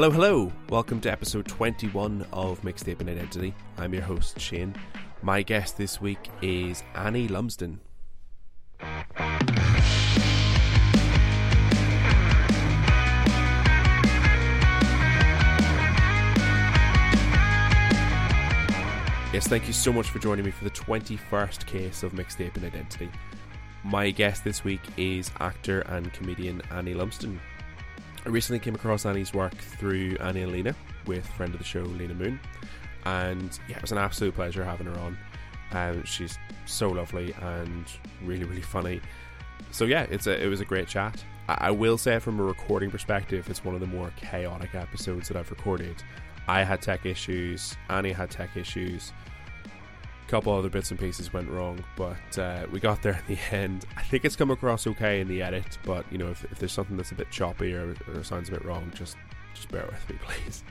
Hello, hello. Welcome to episode 21 of Mixtaping Identity. I'm your host, Shane. My guest this week is Annie Lumsden. Yes, thank you so much for joining me for the 21st case of Mixtaping Identity. My guest this week is actor and comedian Annie Lumsden. I recently came across Annie's work through Annie and Lena with friend of the show, Lena Moon. And yeah, it was an absolute pleasure having her on. Um, she's so lovely and really, really funny. So yeah, it's a, it was a great chat. I, I will say from a recording perspective, it's one of the more chaotic episodes that I've recorded. I had tech issues, Annie had tech issues, couple other bits and pieces went wrong, but uh, we got there in the end. I think it's come across okay in the edit, but you know, if, if there's something that's a bit choppy or, or sounds a bit wrong, just just bear with me, please.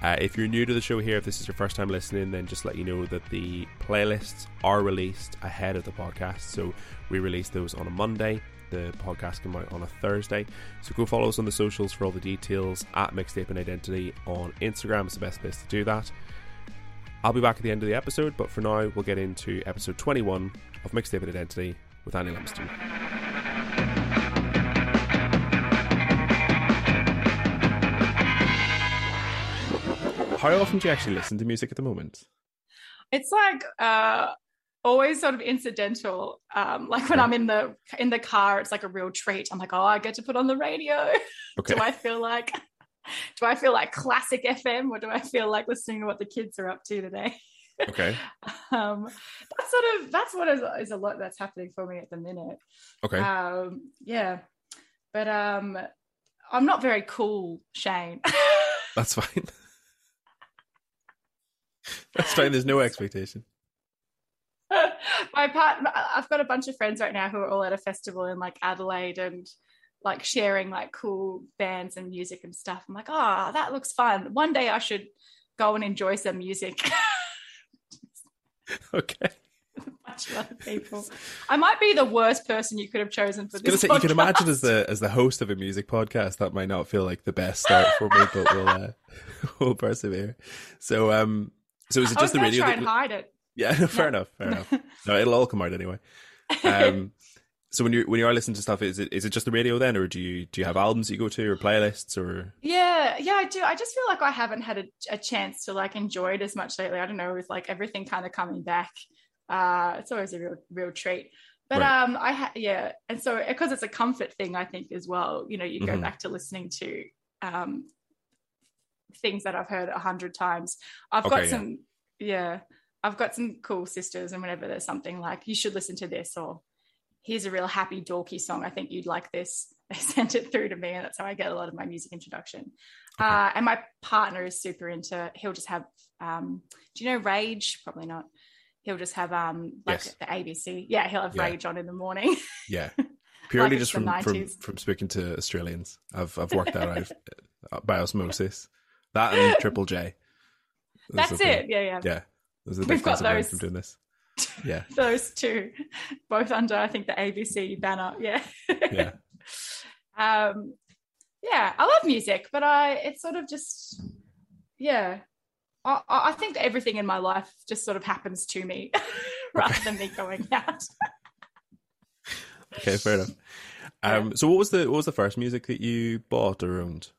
Uh, if you're new to the show here, if this is your first time listening, then just let you know that the playlists are released ahead of the podcast. So we release those on a Monday. The podcast come out on a Thursday. So go follow us on the socials for all the details at Mixtaping Identity on Instagram. is the best place to do that. I'll be back at the end of the episode, but for now, we'll get into episode 21 of Mixtaping Identity with Annie Lumsden. How often do you actually listen to music at the moment? It's like uh always sort of incidental. Um, like when I'm in the in the car, it's like a real treat. I'm like, oh, I get to put on the radio. Okay. do I feel like do I feel like classic FM or do I feel like listening to what the kids are up to today? Okay. um, that's sort of that's what is, is a lot that's happening for me at the minute. Okay. Um, yeah, but um, I'm not very cool, Shane. That's fine. That's fine. There's no expectation. my part i've got a bunch of friends right now who are all at a festival in like adelaide and like sharing like cool bands and music and stuff i'm like oh that looks fun one day i should go and enjoy some music Okay. with a bunch of other people i might be the worst person you could have chosen for this say you can imagine as the as the host of a music podcast that might not feel like the best start for me, but we'll uh, we'll persevere. So um so is it just the radio? try that- and hide it yeah, no, fair enough, fair enough. No, it'll all come out anyway. Um so when you when you are listening to stuff, is it is it just the radio then, or do you do you have albums you go to or playlists or Yeah, yeah, I do. I just feel like I haven't had a, a chance to like enjoy it as much lately. I don't know, with like everything kind of coming back. Uh, it's always a real, real treat. But Right. um, I ha- yeah, and so because it's a comfort thing, I think as well. You know, you go Mhm. back to listening to um things that I've heard a hundred times. I've Okay, got yeah. some, yeah, I've got some cool sisters, and whenever there's something like you should listen to this or here's a real happy dorky song. I think you'd like this. They sent it through to me, and that's how I get a lot of my music introduction. Okay. Uh, and my partner is super into. He'll just have. Um, do you know Rage? Probably not. He'll just have um like Yes. the ABC. Yeah, he'll have Yeah. Rage on in the morning. yeah? Purely it's just from, from from speaking to Australians, I've I've worked that out uh, by osmosis. That and Triple J. Those that's it. Yeah, yeah. Yeah, those are the We've got those. from doing this. Yeah, Those two, both under I think the ABC banner. Yeah. yeah. um yeah i love music but i it's sort of just yeah i, I I think everything in my life just sort of happens to me rather than me going out Okay, fair enough. Um, so what was the what was the first music that you bought or owned?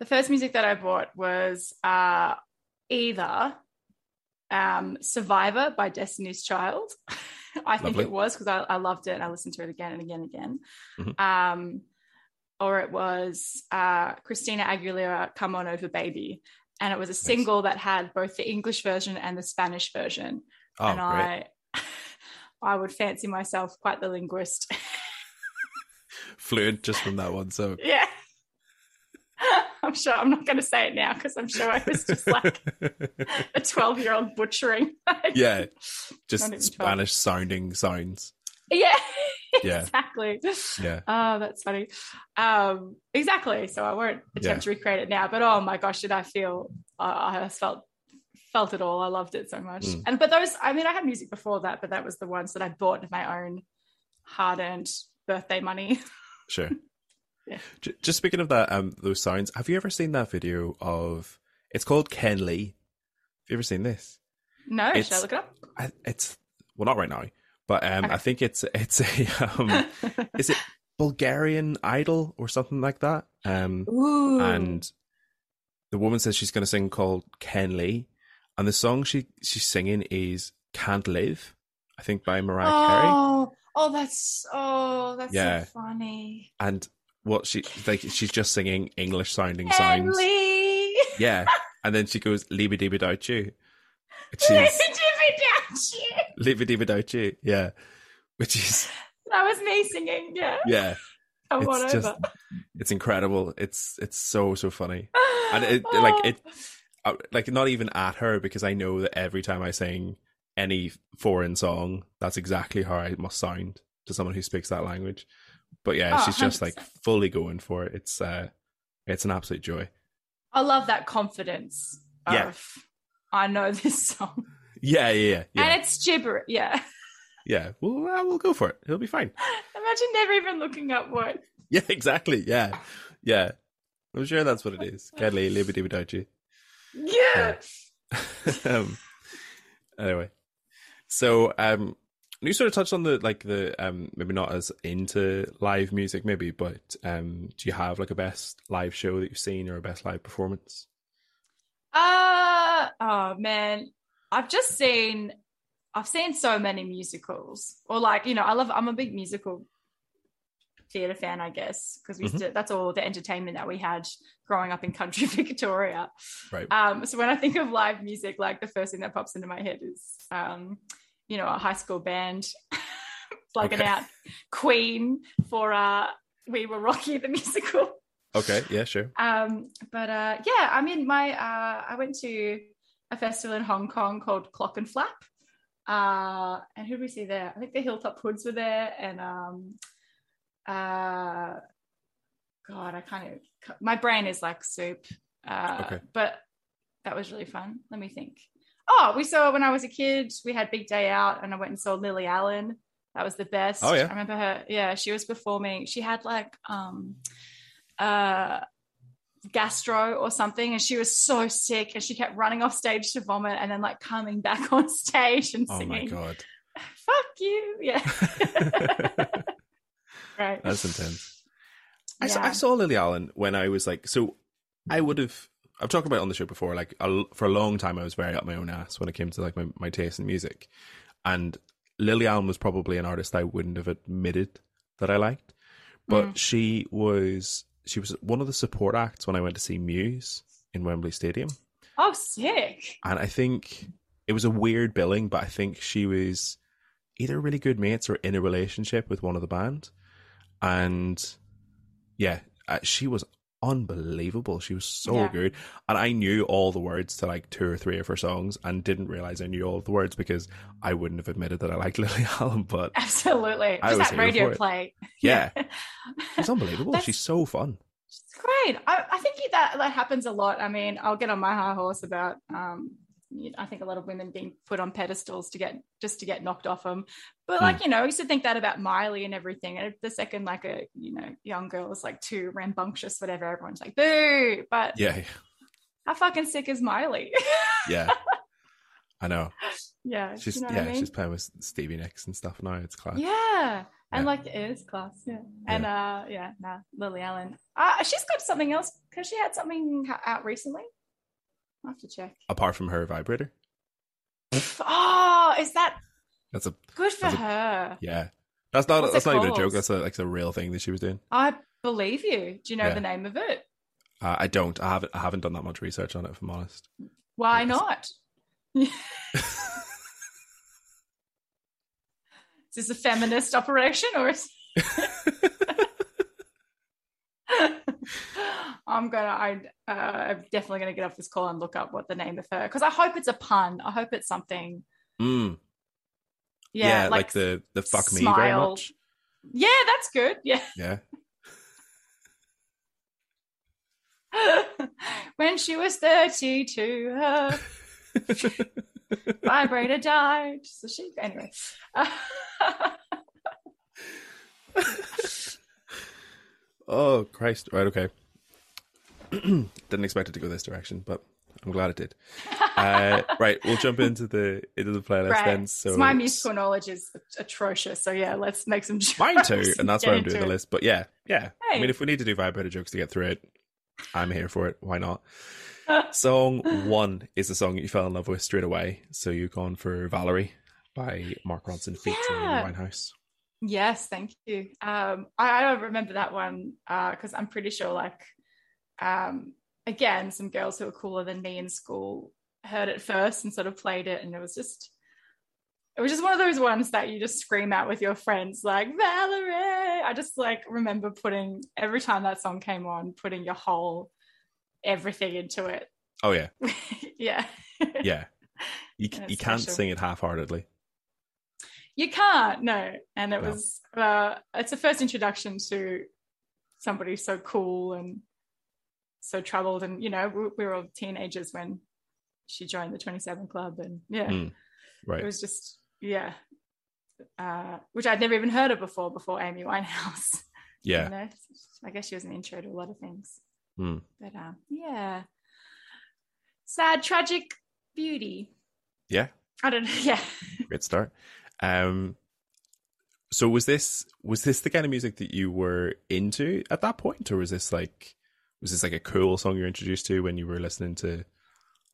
the first music that i bought was uh either um survivor by destiny's child i think Lovely. it was because I, I loved it and i listened to it again and again and again Mhm. um or it was uh christina aguilera come on over baby and it was a single that had both the english version and the spanish version Oh, and great! I I would fancy myself quite the linguist. Fluent just from that one. So yeah. I'm sure I'm not going to say it now because I'm sure I was just like a 12 year old butchering. yeah, just Spanish sounding sounds. yeah, Yeah. exactly. Yeah. Oh, that's funny. Um, exactly. So I won't attempt to recreate it now, but oh my gosh, did I feel, I I felt, felt it all. I loved it so much. Mm. And, but those, I mean, I had music before that, but that was the ones that I bought with my own hard earned birthday money. Sure. Yeah. J- Just speaking of that, um, those sounds. Have you ever seen that video of? It's called Ken Lee. Have you ever seen this? No, It's- should I look it up? I, it's well, not right now, but um, Okay. I think it's it's a um, is it Bulgarian Idol or something like that? Um, Ooh. and the woman says she's going to sing called Ken Lee, and the song she she's singing is "Can't Live," I think by Mariah Carey. oh, oh, that's oh, that's Yeah. so funny. And what she like, she's just singing English sounding signs. Yeah, and then she goes "Liebe die without you," which is "Liebe die without you." Yeah, which is That was me singing. Yeah, yeah, come it's just over. it's incredible. It's it's so so funny. and it like it like not even at her because I know that every time I sing any foreign song, that's exactly how I must sound to someone who speaks that language. But yeah, Oh, she's just like fully going for it. It's uh, it's an absolute joy. I love that confidence. Yeah. Of, I know this song, Yeah, yeah, yeah, yeah. and it's gibberish. Yeah, yeah. Well, uh, we'll go for it. It'll be fine. imagine never even looking up what. Yeah, exactly. Yeah, yeah. I'm sure that's what it is. Kelly, liberty without you. Yeah. um, anyway, so um, you sort of touched on the like the um maybe not as into live music maybe, but um, do you have like a best live show that you've seen or a best live performance? Uh oh man, I've just seen I've seen so many musicals. Or like, you know, I love I'm a big musical theatre fan, I guess, because we used to, that's all the entertainment that we had growing up in country Victoria. Right. Um, so when I think of live music, like the first thing that pops into my head is um, you know, a high school band plugging Okay. out Queen for uh We Will Rock You the musical. Okay. Yeah. Sure. Um, but uh, yeah, I mean, my uh, I went to a festival in Hong Kong called Clockenflap. Uh, and who did we see there? I think the Hilltop Hoods were there, and um, uh, God, I kind of my brain is like soup. Uh, Okay. But that was really fun. Let me think. Oh, we saw when I was a kid. We had Big Day Out, and I went and saw Lily Allen. That was the best. Oh, yeah. I remember her. Yeah, she was performing. She had like um, uh, gastro or something, and she was so sick, and she kept running off stage to vomit, and then like coming back on stage and singing. Oh my god, "Fuck you!" Yeah, right. that's intense. I, saw, I saw Lily Allen when I was like, so I would have. I've talked about it on the show before. Like a, for a long time, I was very up my own ass when it came to like my, my taste in music, and Lily Allen was probably an artist I wouldn't have admitted that I liked, but Mm. she was she was one of the support acts when I went to see Muse in Wembley Stadium, Oh, sick. and I think it was a weird billing, but I think she was either really good mates or in a relationship with one of the band, and yeah, uh, she was unbelievable. She was so Yeah. good, and I knew all the words to like two or three of her songs, and didn't realize I knew all the words because I wouldn't have admitted that I liked Lily Allen. But Absolutely. I Just was that radio play. yeah, she's unbelievable. That's- She's so fun. It's great. I, I think that that happens a lot. I mean, I'll get on my high horse about. Um, I think a lot of women being put on pedestals to get just to get knocked off them. But Hmm. like you know, I used to think that about Miley and everything. And the second like a you know young girl is like too rambunctious, whatever, everyone's like boo. But Yeah, how fucking sick is Miley? yeah. I know. yeah, She's you know yeah, I mean? she's playing with Stevie Nicks and stuff now. It's class. Yeah. And Yeah. like it is class, yeah. And uh yeah, nah, Lily Allen. Uh she's got something else because she had something out recently. I'll have to check. Apart from her vibrator, Oh, is that that's a good for That's a- her? yeah. That's not What's that's not even a joke. That's a, like a real thing that she was doing. I believe you. Do you know Yeah. the name of it? Uh, I don't. I haven't. I haven't done that much research on it. If I'm honest. Why not? Is this a feminist operation or is I'm gonna I uh, I'm definitely gonna get off this call and look up what the name of her because I hope it's a pun. I hope it's something Mm, yeah, yeah, like, the the fuck me very much. Yeah, that's good. Yeah. Yeah. when she was 32, her vibrator died. So she, anyway. Oh Christ! Right, okay. Didn't expect it to go this direction, but I'm glad it did. Uh, right, we'll jump into the into the playlist Right. then. So my musical knowledge is atrocious. So yeah, let's make some. jokes. mine too, and that's why I'm doing into the it. list. But yeah, yeah. I mean, if we need to do vibrator jokes to get through it, I'm here for it. Why not? song one is the song that you fell in love with straight away. So you've gone for Valerie by Mark Ronson featuring Yeah. Winehouse. Yes, thank you. Um, I, I don't remember that one because I'm pretty sure, like, um, again, some girls who were cooler than me in school heard it first and sort of played it, and it was just, it was just one of those ones that you just scream out with your friends, like Valerie. I just like remember putting every time that song came on, putting your whole everything into it. Oh yeah, yeah. yeah. You you can't special. sing it half-heartedly. You can't, no. And it No. was uh it's a first introduction to somebody so cool and so troubled. And you know, we, we were all teenagers when she joined the 27 Club, and yeah, Mm, Right. it was just yeah, uh, which I'd never even heard of before before Amy Winehouse. yeah. You know? I guess she was an intro to a lot of things. Hmm. But um, yeah, sad, tragic beauty. Yeah. I don't know. Yeah. Great start. Um, so was this was this the kind of music that you were into at that point, or was this like was this like a cool song you're introduced to when you were listening to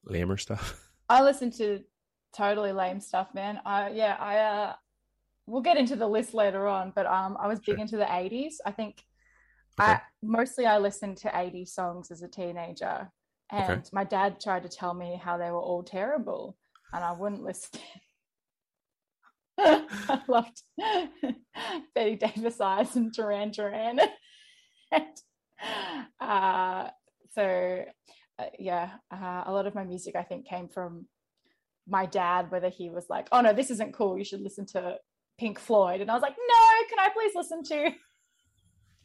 lamer stuff? I listened to totally lame stuff, man. I yeah, I uh we'll get into the list later on, but um I was big Sure. into the 80s. I think Okay. I mostly I listened to 80s songs as a teenager. And Okay. my dad tried to tell me how they were all terrible and I wouldn't listen. I loved Bette Davis Eyes and Duran Duran. and, uh, so, uh, yeah, uh, a lot of my music I think came from my dad, whether he was like, oh no, this isn't cool, you should listen to Pink Floyd. And I was like, no, can I please listen to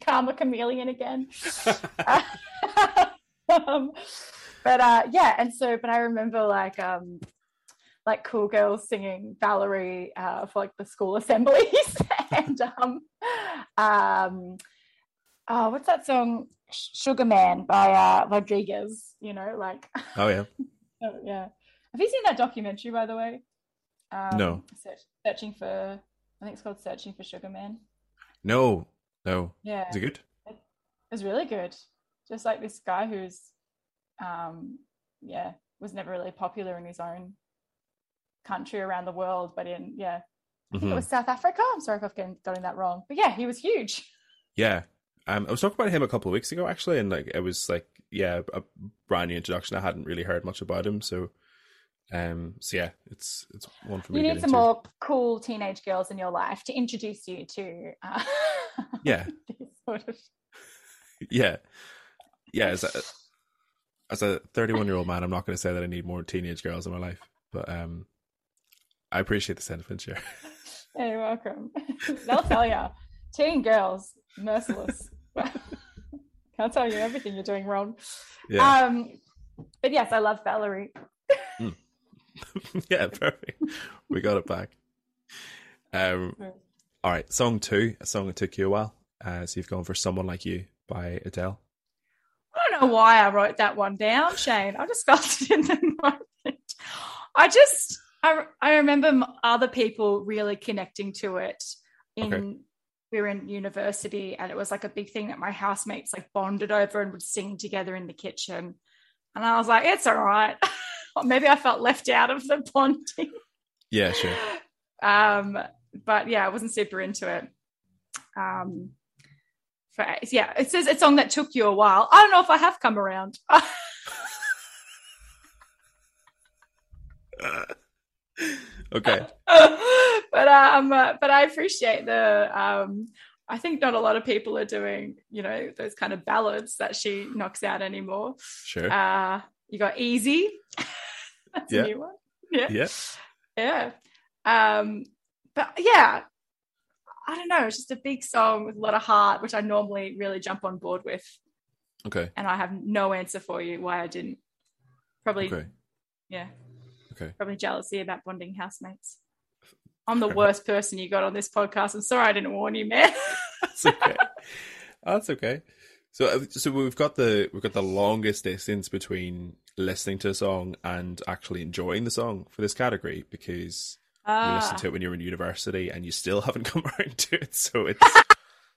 Karma Chameleon again? um, but uh, yeah, and so, but I remember like, um, like cool girls singing Valerie uh, for like the school assemblies and um, um, oh, what's that song? Sugar Man by uh, Rodriguez. You know, like oh yeah, oh, yeah. Have you seen that documentary by the way? Um, No. Search, searching for, I think it's called Searching for Sugar Man. no, no. Yeah, Is it good? it was really good. Just like this guy who's, um, yeah, was never really popular in his own country around the world, but in yeah, I think Mhm. it was South Africa. I'm sorry if I've gotten that wrong, but yeah, he was huge. Yeah. Um, I was talking about him a couple of weeks ago actually, and like it was like yeah, a brand new introduction. I hadn't really heard much about him, so um, so yeah, it's it's one for me. You need some into. more cool teenage girls in your life to introduce you to. Uh, Yeah. sort of Yeah, yeah. As a as a 31 year old man, I'm not going to say that I need more teenage girls in my life, but um, I appreciate the sentiment, yeah. Hey, you're welcome. They'll tell you, teen girls, merciless. Can't tell you everything you're doing wrong. Yeah, Um, but yes, I love Valerie. yeah, perfect. We got it back. Um, all right, song two, a song that took you a while. Uh, so you've gone for "Someone Like You" by Adele. I don't know why I wrote that one down, Shane. I just felt it in the moment. I just, I, I remember other people really connecting to it. In Okay. We were in university, and it was like a big thing that my housemates like bonded over and would sing together in the kitchen. And I was like, it's all right. or maybe I felt left out of the bonding. Yeah, sure. um, but yeah, I wasn't super into it. Um, for, yeah, it says it's a song that took you a while. I don't know if I have come around. okay. but um, uh, but I appreciate the um. I think not a lot of people are doing, you know, those kind of ballads that she knocks out anymore. Sure. Uh, you got Easy. That's Yeah. a new one. Yeah. yeah. Yeah. Um, but yeah, I don't know. It's just a big song with a lot of heart, which I normally really jump on board with. Okay. And I have no answer for you why I didn't. Probably, Okay. yeah, Okay. probably jealousy about bonding housemates. I'm the worst person you got on this podcast. I'm sorry I didn't warn you, man. That's okay. That's okay. So, uh, so we've got the we've got the longest distance between listening to a song and actually enjoying the song for this category because you listen Ah. to it when you're in university and you still haven't come around to it. So it's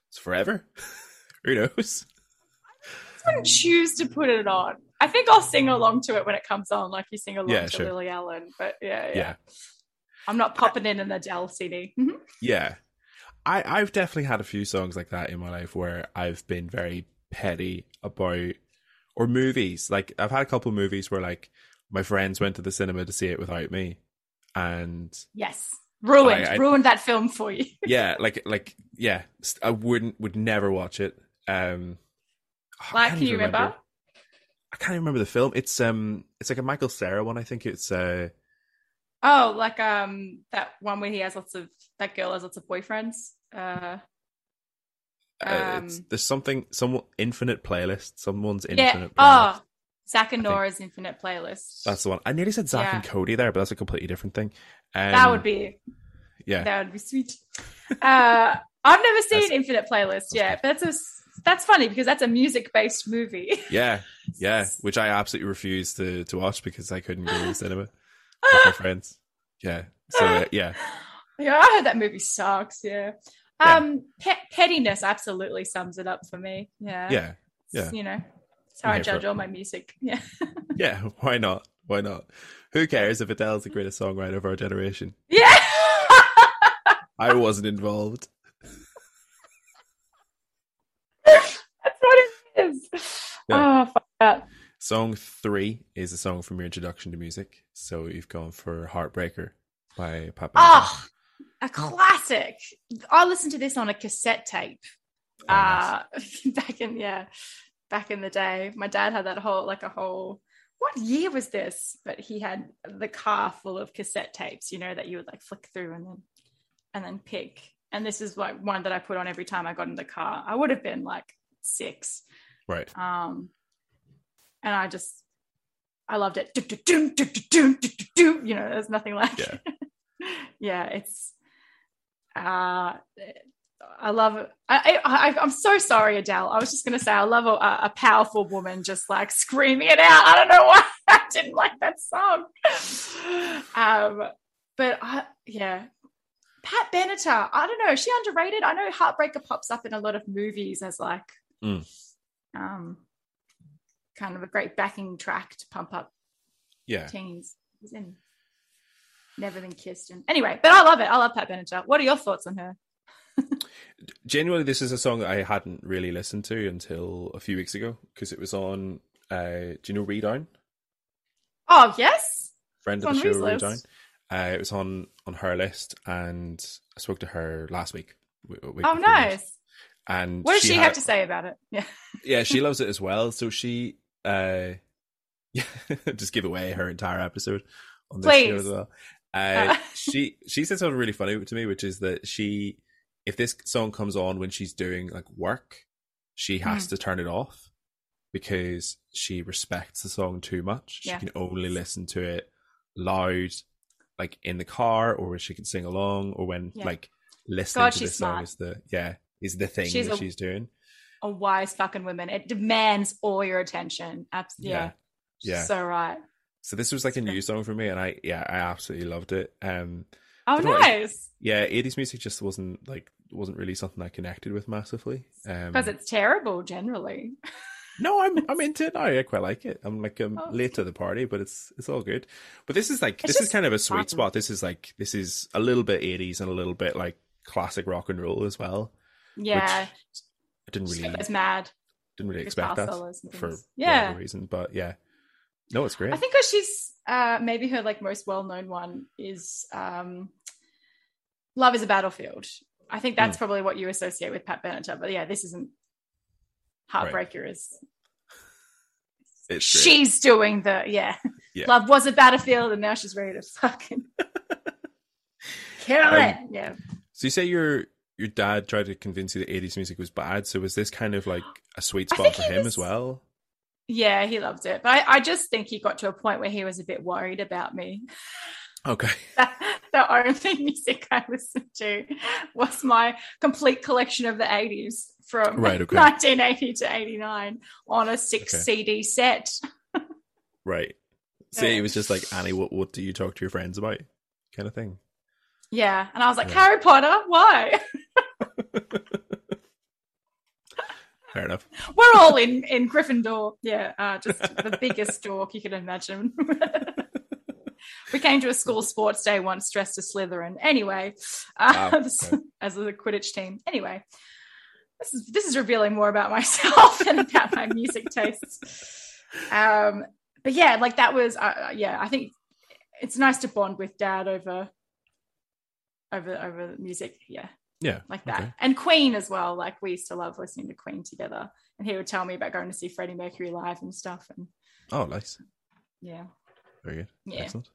it's forever. Who knows? I wouldn't choose to put it on. I think I'll sing along to it when it comes on, like you sing along Yeah, to sure. Lily Allen. But yeah, yeah, Yeah, I'm not popping in an Adele CD. Mhm. yeah. I I've definitely had a few songs like that in my life where I've been very petty about or movies. Like I've had a couple of movies where like my friends went to the cinema to see it without me, and Yes, ruined, I- I- ruined that film for you. yeah, like like yeah, I wouldn't would never watch it. Um, oh, like, can't you even remember? I can't even remember the film. It's um, it's like a Michael Cera one. I think it's uh, Oh, like um that one where he has lots of that girl has lots of boyfriends. Uh, uh it's, Um, there's something some infinite playlist. Someone's yeah. infinite. playlist. Oh, Zach and I think- Norah's Infinite Playlist. That's the one. I nearly said Zach Yeah. and Cody there, but that's a completely different thing. Um, that would be yeah, that would be sweet. Uh, I've never seen That's- Infinite Playlist yet, but that's a that's funny because that's a music based movie. yeah, yeah. Which I absolutely refused to to watch because I couldn't go to the cinema with my friends. Yeah. So uh, yeah, Yeah, I heard that movie sucks. Yeah. Yeah. Um, pe- pettiness absolutely sums it up for me. Yeah. yeah, yeah. You know, it's how I'm I judge all my music. Yeah. yeah. Why not? Why not? Who cares if Adele's the greatest songwriter of our generation? Yeah. I wasn't involved. That's what it is. That. Song three is a song from your introduction to music. So you've gone for Heartbreaker by Papa. Oh, a classic. I listened to this on a cassette tape. Oh, nice. uh, back in yeah, back in the day, my dad had that whole like a whole. What year was this? But he had the car full of cassette tapes, you know, that you would like flick through and then and then pick. And this is like one that I put on every time I got in the car. I would have been like six, Right. um, and I just I loved it. You know, there's nothing like. Yeah, yeah it's. Uh, I love. I, I, I'm so sorry, Adele. I was just going to say I love a, a powerful woman just like screaming it out. I don't know why I didn't like that song. Um, but I, yeah, Pat Benatar. I don't know. She underrated. I know Heartbreaker pops up in a lot of movies as like. Mm. Um, kind of a great backing track to pump up Yeah. teens. He's in Never Been Kissed. And anyway, but I love it. I love Pat Benatar. What are your thoughts on her? Genuinely, this is a song that I hadn't really listened to until a few weeks ago because it was on. Uh, do you know Redown? Oh yes, Friend It's of the show, Redown. Uh, it was on on her list, and I spoke to her last week. week oh last. nice. And What does she, had- have to say about it? Yeah. yeah, she loves it as well. So she, uh, yeah, just give away her entire episode on this show as well. Uh, Uh. she she said something really funny to me, which is that she, if this song comes on when she's doing like work, she has Hmm. to turn it off because she respects the song too much. Yeah. She can only listen to it loud, like in the car, or when she can sing along, or when Yeah. like listening God, to the song is the yeah is the thing She's that a- she's doing. A wise fucking woman. It demands all your attention. Abs- yeah. Yeah. So right. So this was like a new song for me, and I yeah I absolutely loved it. Um, Oh, nice. yeah, eighties music just wasn't like wasn't really something I connected with massively. Um, Because it's terrible generally. no, I'm I'm into it now. I quite like it. I'm like I'm Oh. late to the party, but it's it's all good. But this is like It's this is kind of a sweet fun. spot. This is like this is a little bit eighties and a little bit like classic rock and roll as well. Yeah. I didn't really It's mad. didn't really expect that for. Yeah. whatever reason, but yeah, no, it's great. I think she's uh, maybe her like most well known one is um, "Love Is a Battlefield." I think that's probably what you associate with Pat Benatar. But yeah, this isn't Heartbreaker. Is It's great. she's doing the yeah. Yeah. Love was a battlefield, and now she's ready to fucking kill Um, it. Yeah. So you say your your dad tried to convince you that eighties music was bad. So was this kind of like a sweet spot for him was- as well? Yeah, he loved it. But I, I just think he got to a point where he was a bit worried about me. Okay. the only music I listened to was my complete collection of the 80s from Right, okay. 1980 to 89 on a six Okay. CD set. Right. See, Yeah. it was just like Annie. What what do you talk to your friends about? Kind of thing. Yeah. And I was like, Yeah. Harry Potter, why? Fair enough. We're all in, in Gryffindor. Yeah. Uh, just the biggest dork you can imagine. we came to a school sports day once dressed as Slytherin. Anyway, uh, Wow, this- okay. as a Quidditch team. Anyway, this is this is revealing more about myself and about my music tastes. Um, but yeah, like that was uh, yeah. I think it's nice to bond with Dad over over over music. Yeah, Yeah. like that, okay. and Queen as well. Like we used to love listening to Queen together, and he would tell me about going to see Freddie Mercury live and stuff. And Oh, nice. yeah, Very good. Yeah. Excellent.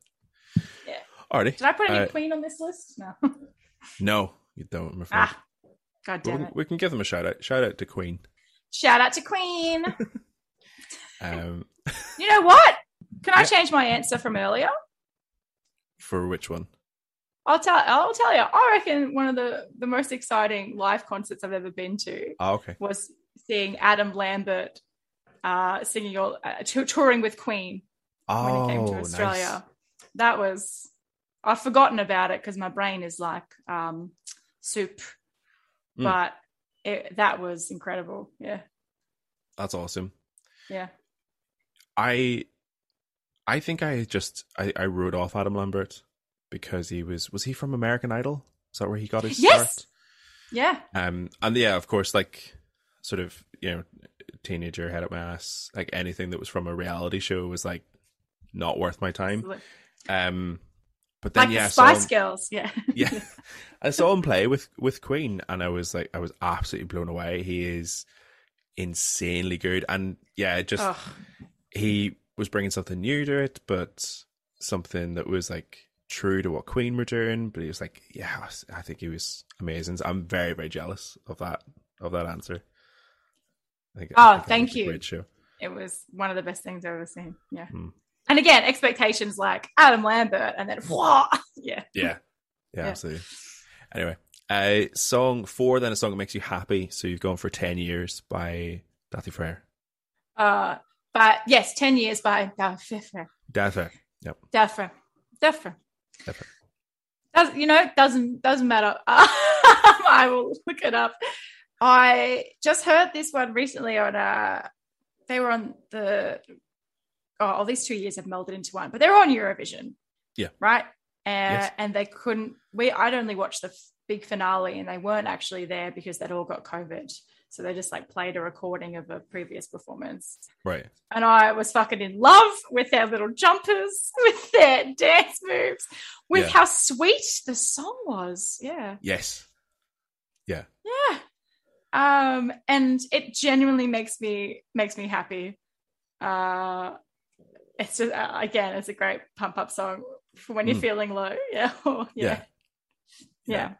Yeah. Alrighty. did I put any Uh, Queen on this list? No. No, you don't. I'm afraid. ah, god we, damn can, it! we can give them a shout out. Shout out to Queen. Shout out to Queen. Um, You know what? Can I Yeah. change my answer from earlier? for which one? I'll tell. I'll tell you. I reckon one of the the most exciting live concerts I've ever been to Oh, okay. was seeing Adam Lambert uh, singing all uh, tou- touring with Queen when Oh, he came to nice. Australia. That was. I've forgotten about it because my brain is like um, soup, Mm. but it, that was incredible. Yeah, That's awesome. yeah. I I think I just I, I wrote off Adam Lambert because he was was he from American Idol? Is that where he got his Yes. start? Yeah, Um and yeah, of course, like sort of, you know, teenager head up my ass, like anything that was from a reality show was like not worth my time. Um but then like yeah, the I Spice him- Girls. Yeah, yeah. I saw him play with with Queen and I was like I was absolutely blown away. He is insanely good and yeah, just he was bringing something new to it, but something that was like true to what Queen were doing. But he was like, yeah, I think he was amazing. So I'm very, very jealous of that of that answer. I think, Oh, I think thank you. Great show. it was one of the best things I've ever seen. Yeah. Hmm. And again, expectations like Adam Lambert and then what? Yeah. Yeah, yeah, Yeah. absolutely. Anyway, uh, song four, then a song that makes you happy. So you've gone for ten years by Daði Freyr. Uh, but yes, 10 years by Dafra. Daffy Yep. Daffy Dafra. Does, you know, doesn't doesn't matter. I will look it up. I just heard this one recently on uh they were on the oh all these two years have melded into one, but they were on Eurovision. Yeah. Right? Uh, Yes. and they couldn't we I'd only watched the f- big finale and they weren't actually there because they'd all got COVID. So they just like played a recording of a previous performance. Right. And I was fucking in love with their little jumpers, with their dance moves, with Yeah. how sweet the song was. Yeah. Yes. Yeah. Um, and it genuinely makes me makes me happy. Uh it's just uh, again, it's a great pump up song for when you're Mm. feeling low. Yeah. yeah. Yeah. Yeah.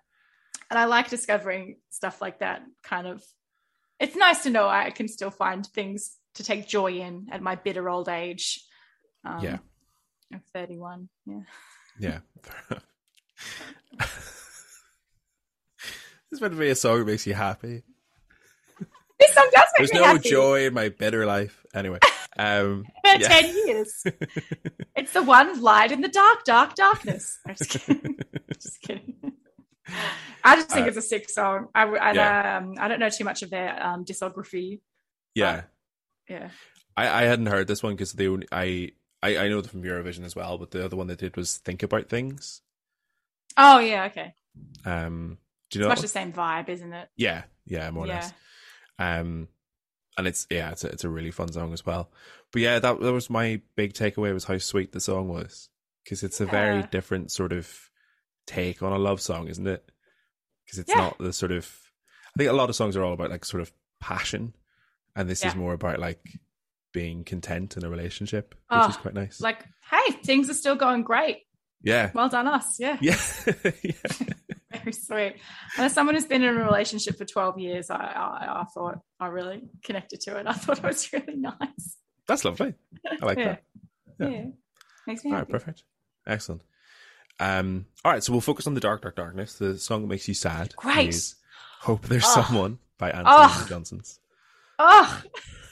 And I like discovering stuff like that kind of it's nice to know I can still find things to take joy in at my bitter old age. Um, Yeah. I'm 31. Yeah. Yeah. this meant to be a song that makes you happy. This song does make There's no happy. joy in my bitter life. Anyway, um, For yeah. 10 years. it's the one light in the dark, dark darkness. I'm just kidding. just kidding. I just think Uh, it's a sick song. I, and, yeah. um, I don't know too much of their um, discography. yeah, Yeah. I, I hadn't heard this one because they only I, I I know them from Eurovision as well, but the other one they did was Think About Things. Oh, yeah. Okay. Um, do you know? It's much the same vibe, isn't it? Yeah, yeah, more or yeah. less. Um, and it's yeah, it's a, it's a really fun song as well. But yeah, that that was my big takeaway was how sweet the song was because it's a very different sort of take on a love song, isn't it? Because it's Yeah. not the sort of I think a lot of songs are all about like sort of passion, and this is more about like being content in a relationship, which is Oh, quite nice. Like, hey, things are still going great. yeah, Well done, us. Yeah. yeah, yeah. Very sweet. And as someone who's been in a relationship for 12 years, I, I, I thought I really connected to it. I thought it was really nice. That's lovely. I like Yeah. that. Yeah. Yeah. Makes me All right, happy. perfect, excellent. Um, all right, so we'll focus on the dark, dark darkness, the song that makes you sad. Great. is Hope There's Oh. Someone by Antony Oh. Johnsons. Oh,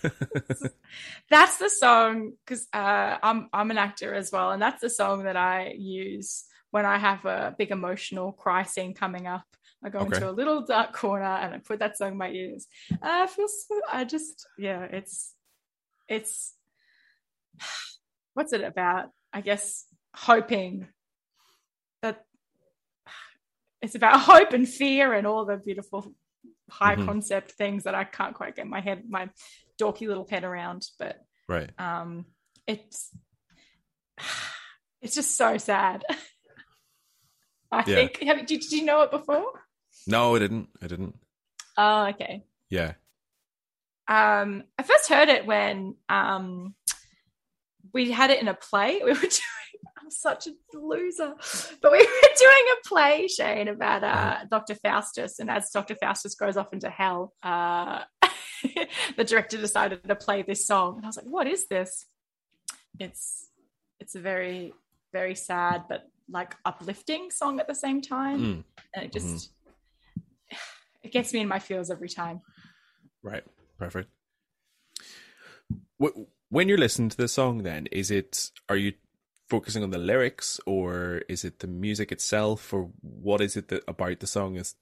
that's the song because uh, I'm I'm an actor as well, and that's the song that I use when I have a big emotional cry scene coming up. I go Okay. into a little dark corner and I put that song in my ears. I feel so. I just yeah, it's it's what's it about? I guess hoping it's about hope and fear and all the beautiful high Mhm. concept things that I can't quite get my head my dorky little head around but Right. um it's it's just so sad I Yeah. think have, did, did you know it before No, I didn't. I didn't. oh okay Yeah. um I first heard it when um we had it in a play we were doing I'm such a loser. But we were doing a play Shane about uh Dr Faustus. And as Dr Faustus goes off into hell uh the director decided to play this song. And I was like what is this? It's it's a very very sad but like uplifting song at the same time. Mm, and it just it gets me in my feels every time. Right. Perfect. Wh- When you're listening to the song, then is it? Are you focusing on the lyrics, or is it the music itself, or what is it that about the song is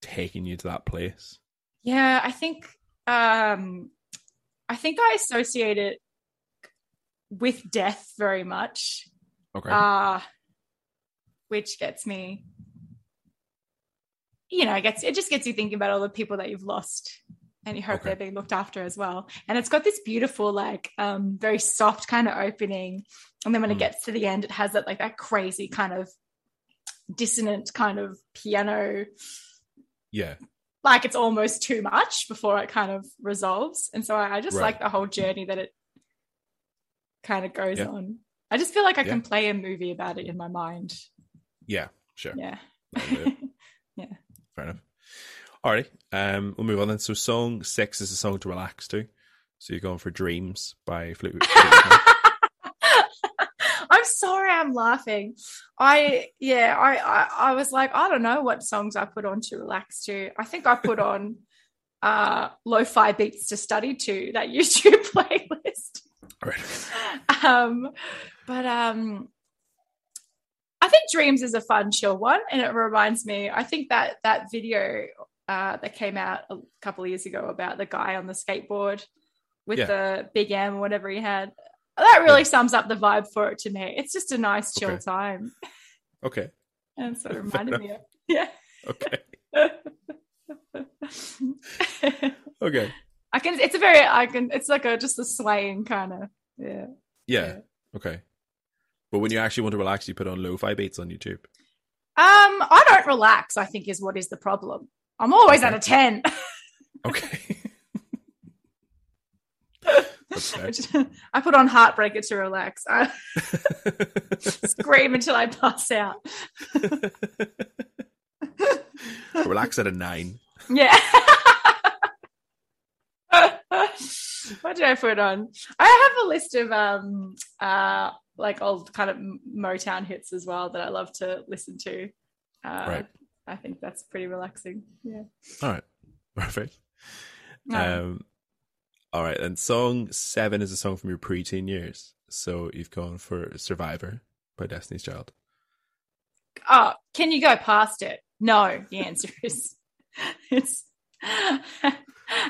taking you to that place? Yeah, I think um I think I associate it with death very much. Okay. Uh which gets me you know, it gets it just gets you thinking about all the people that you've lost and you hope Okay. they're being looked after as well. And it's got this beautiful, like um very soft kind of opening. And then when Mm. it gets to the end, it has that like that crazy kind of dissonant kind of piano yeah. like it's almost too much before it kind of resolves. And so I, I just Right. like the whole journey that it kind of goes Yeah. on. I just feel like I Yeah. can play a movie about it in my mind. Yeah. Sure. Yeah. It. Fair enough. Alrighty. Um, we'll move on then. So, song six is a song to relax to. So you're going for "Dreams" by Fleetwood. Fleetwood I'm sorry I'm laughing. I yeah, I, I I was like, I don't know what songs I put on to relax to. I think I put on uh lo-fi beats to study to that YouTube playlist. Right. um but um i think dreams is a fun chill one and it reminds me i think that that video uh that came out a couple of years ago about the guy on the skateboard with Yeah. the big m or whatever he had that really sums up the vibe for it to me it's just a nice chill Okay. time Okay. and so it reminded me of yeah Okay. Okay. i can it's a very i can it's like a just a swaying kind of yeah Yeah. Yeah. Okay. But when you actually want to relax, you put on lo-fi beats on YouTube. Um, I don't relax, I think is what is the problem. I'm always at a 10. Okay. Which- I put on Heartbreaker to relax. I scream until I pass out. relax at a nine. Yeah. what did I put on? I have a list of um uh like old kind of Motown hits as well that I love to listen to. Uh, Right. I think that's pretty relaxing. Yeah. All right. Perfect. Um, all right. And song seven is a song from your preteen years. So you've gone for Survivor by Destiny's Child. oh, can you go past it? No, the answer is it's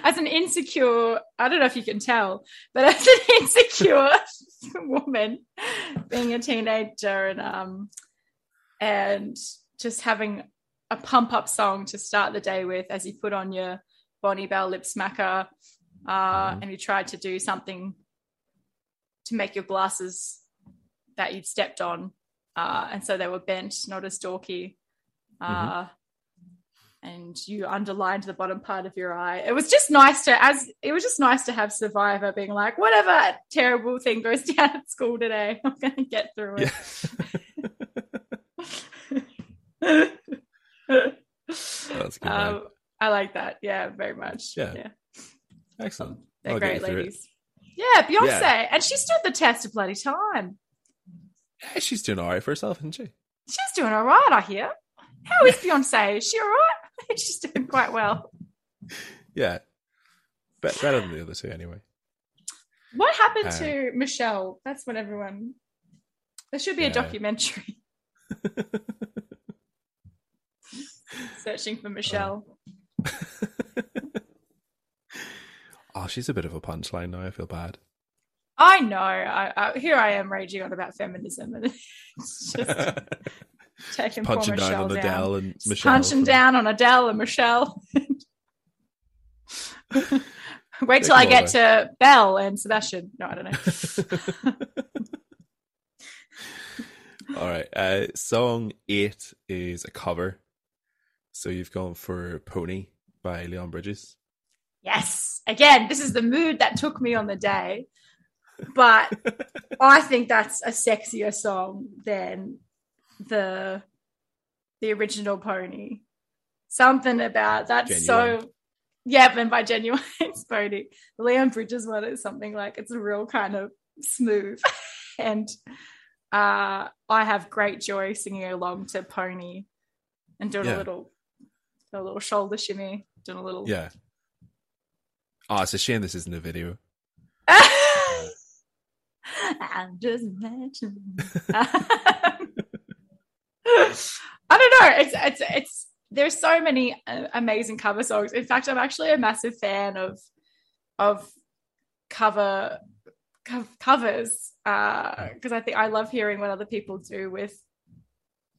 as an insecure, I don't know if you can tell, but as an insecure woman being a teenager and um and just having a pump up song to start the day with as you put on your Bonne Bell lip smacker uh, Mhm. and you tried to do something to make your glasses that you'd stepped on uh, and so they were bent, not as dorky. Uh, And you underlined the bottom part of your eye. It was just nice to, as it was just nice to have Survivor being like, whatever terrible thing goes down at school today, I'm going to get through Yeah. That's good. um, I like that. Yeah, very much. Yeah. yeah. Excellent. They're I'll great you through it. ladies. Yeah, Beyonce. Yeah. And she stood the test of bloody time. Yeah, she's doing all right for herself, isn't she? she's doing all right, I hear. How is Beyonce? Is she all right? she's doing quite well. Yeah. Be- better than the other two, anyway. What happened Uh, to Michelle? That's what everyone. There should be a documentary searching for Michelle. oh, she's a bit of a punchline now. I feel bad. I know. I, I, here I am raging on about feminism, and just taking Punching down Michelle on down. Adele and Michelle. punching down on Adele and Michelle. Wait till I get to Belle and Sebastian. No, I don't know. All right. Uh, song eight is a cover. So you've gone for Pony by Leon Bridges. Yes. Again, this is the mood that took me on the day. But I think that's a sexier song than the the original pony. Something about that's Genuine. so yeah, and by genuine pony. The Leon Bridges one is something like it's a real kind of smooth. and uh I have great joy singing along to Pony and doing Yeah. a little a little shoulder shimmy, doing a little Yeah. Oh, it's a shame this isn't a video. I'm just imagining. I don't know. It's it's it's there's so many uh, amazing cover songs. In fact, I'm actually a massive fan of of cover co- covers because I think I love hearing what other people do with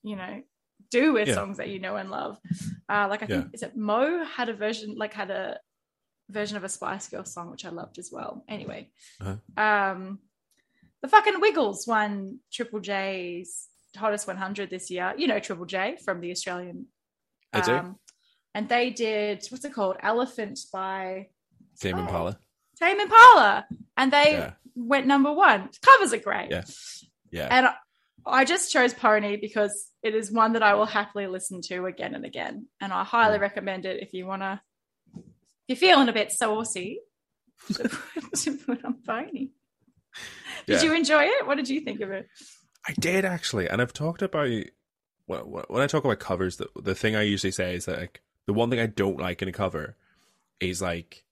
you know do with Yeah. songs that you know and love. Uh, like I think is it Mo had a version like had a version of a Spice Girl song which I loved as well. Anyway, Uh-huh. um, the fucking Wiggles won Triple J's hottest 100 this year. You know Triple J from the Australian. I do. Um, and they did what's it called? Elephant by Tame oh. Impala. Tame Impala, and they Yeah. went number one. Covers are great. Yeah. Yeah. And I- just chose Pony because it is one that I will happily listen to again and again. And I highly Mm. recommend it if you want to, if you're feeling a bit saucy, to, to put on Pony. Did Yeah. you enjoy it? What did you think of it? I did actually, and I've talked about when when I talk about covers. The the thing I usually say is that like the one thing I don't like in a cover is like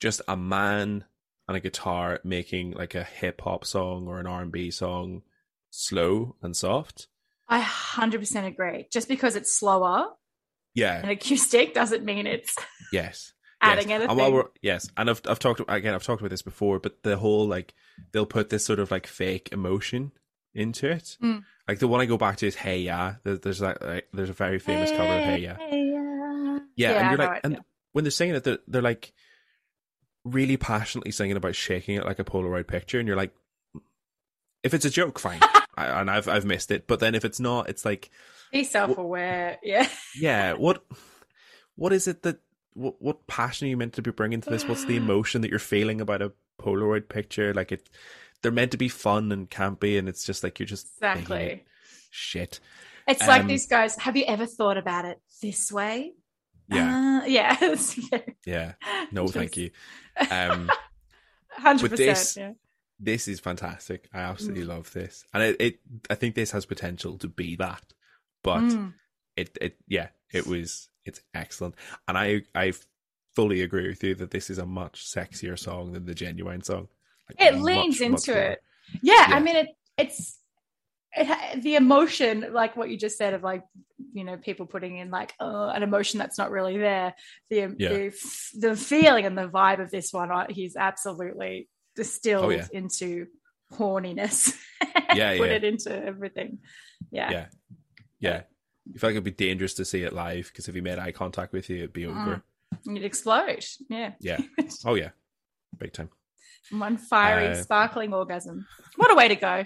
just a man and a guitar making like a hip hop song or an R and B song slow and soft. I 100% agree. Just because it's slower Yeah. and acoustic doesn't mean it's Yes. adding yes. anything. And while we're yes, and I've I've talked again. I've talked about this before, but the whole like they'll put this sort of like fake emotion into it. Mm. Like the one I go back to is Hey Ya. There, there's that like, there's a very famous cover of Hey Ya. yeah. Yeah, I and you're like, and yeah. when they're singing it, they're, they're like really passionately singing about shaking it like a Polaroid picture, and you're like, if it's a joke, fine, I, and I've I've missed it. But then if it's not, it's like, Be self aware. Yeah. yeah, what what is it that what what passion are you meant to be bringing to this? What's the emotion that you're feeling about a Polaroid picture? Like it, they're meant to be fun and campy, and it's just like you're just Exactly. shit. It's like Um, these guys. Have you ever thought about it this way? Yeah, Uh, yeah. Yeah. No, just- thank you. Um, 100%. Yeah. This is fantastic. I absolutely Mm. love this, and it, it I think this has potential to be that. But Mm. it it yeah, it was it's excellent, and I I fully agree with you that this is a much sexier song than the genuine song. Like, It much, leans much into more. it. Yeah, Yeah. I mean, it. it's it, the emotion, like what you just said, of like you know people putting in like uh, an emotion that's not really there. The Yeah. the f- the feeling and the vibe of this one, he's absolutely distilled Oh, yeah. into horniness. Yeah, put yeah. it into everything. Yeah. Yeah, yeah. You feel like it'd be dangerous to see it live because if he made eye contact with you, it'd be Mm. over. You'd explode. Yeah. Yeah. Oh yeah, big time. One fiery, Uh, sparkling orgasm. What a way to go.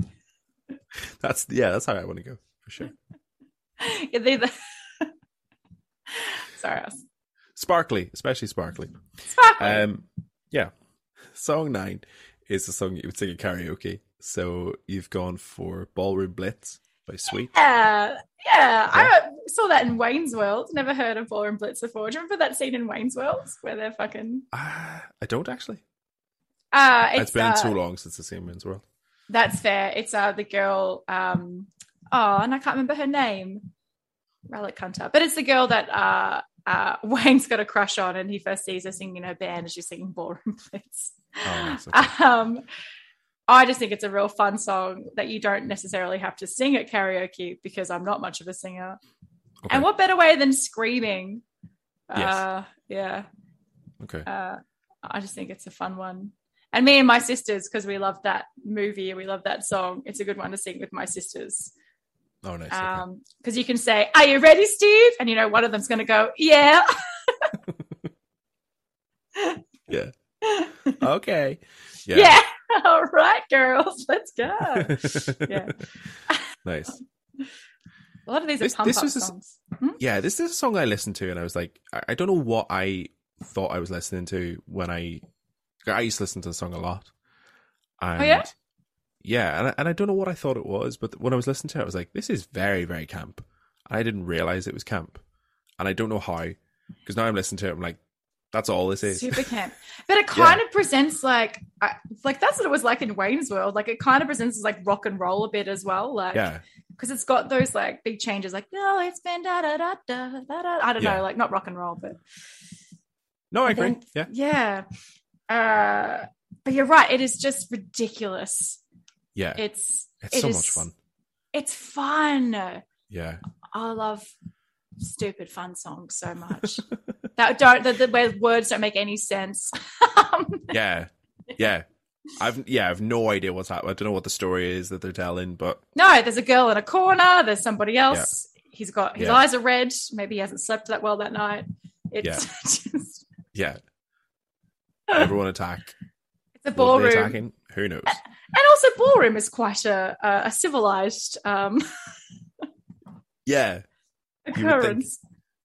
That's yeah. That's how I want to go for sure. It's either- Sorry, was Sparkly, especially sparkly. sparkling. Um, yeah. Song nine is the song you would sing at karaoke. So you've gone for Ballroom Blitz by Sweet. yeah, yeah. I saw that in Wayne's World. Never heard of Ballroom Blitz before. Do you remember that scene in Wayne's World where they're fucking? Ah, I don't actually. Uh, it's it's been uh, so long since the same Wayne's World. That's fair. It's uh the girl. Um, oh, and I can't remember her name. Relic Hunter, but it's the girl that uh, uh, Wayne's got a crush on, and he first sees her singing in her band, and she's singing Ballroom Blitz. Oh, okay. Um, I just think it's a real fun song that you don't necessarily have to sing at karaoke because I'm not much of a singer. Okay. And what better way than screaming? Yes. Uh, yeah. okay. Uh, I just think it's a fun one. And me and my sisters, because we love that movie and we love that song, it's a good one to sing with my sisters. Oh, nice. okay. Um, because you can say, "Are you ready, Steve?" And you know one of them's going to go, "Yeah." Yeah. okay. yeah. yeah. All right, girls, let's go. Yeah. nice. A lot of these This- are pump this up was a songs. Hmm? Yeah, this is a song I listened to, and I was like, I, I don't know what I thought I was listening to when I. I used to listen to the song a lot. And Oh, yeah? Yeah, and I, and I don't know what I thought it was, but when I was listening to it, I was like, this is very, very camp. I didn't realize it was camp. And I don't know how, because now I'm listening to it, I'm like, that's all this is. Super camp, but it kind of presents like, I, like that's what it was like in Wayne's World. Like it kind of presents as like rock and roll a bit as well. Like, yeah, because it's got those like big changes, like no, it's been da da da da da da. I don't Yeah. know, like not rock and roll, but no, I agree. then- Yeah, yeah. Uh, but you're right. It is just ridiculous. Yeah, It's it's it so is- much fun. It's fun. Yeah, I love stupid fun songs so much. that don't the, the where words don't make any sense. Yeah, yeah. I've yeah, I've no idea what's happening. I don't know what the story is that they're telling, but no, there's a girl in a corner. There's somebody else. He's got his Yeah. eyes are red. Maybe he hasn't slept that well that night. It's just yeah, everyone attack. it's a What are they ballroom? Who knows? And also ballroom is quite a a, a civilized um, Yeah, You would think. occurrence.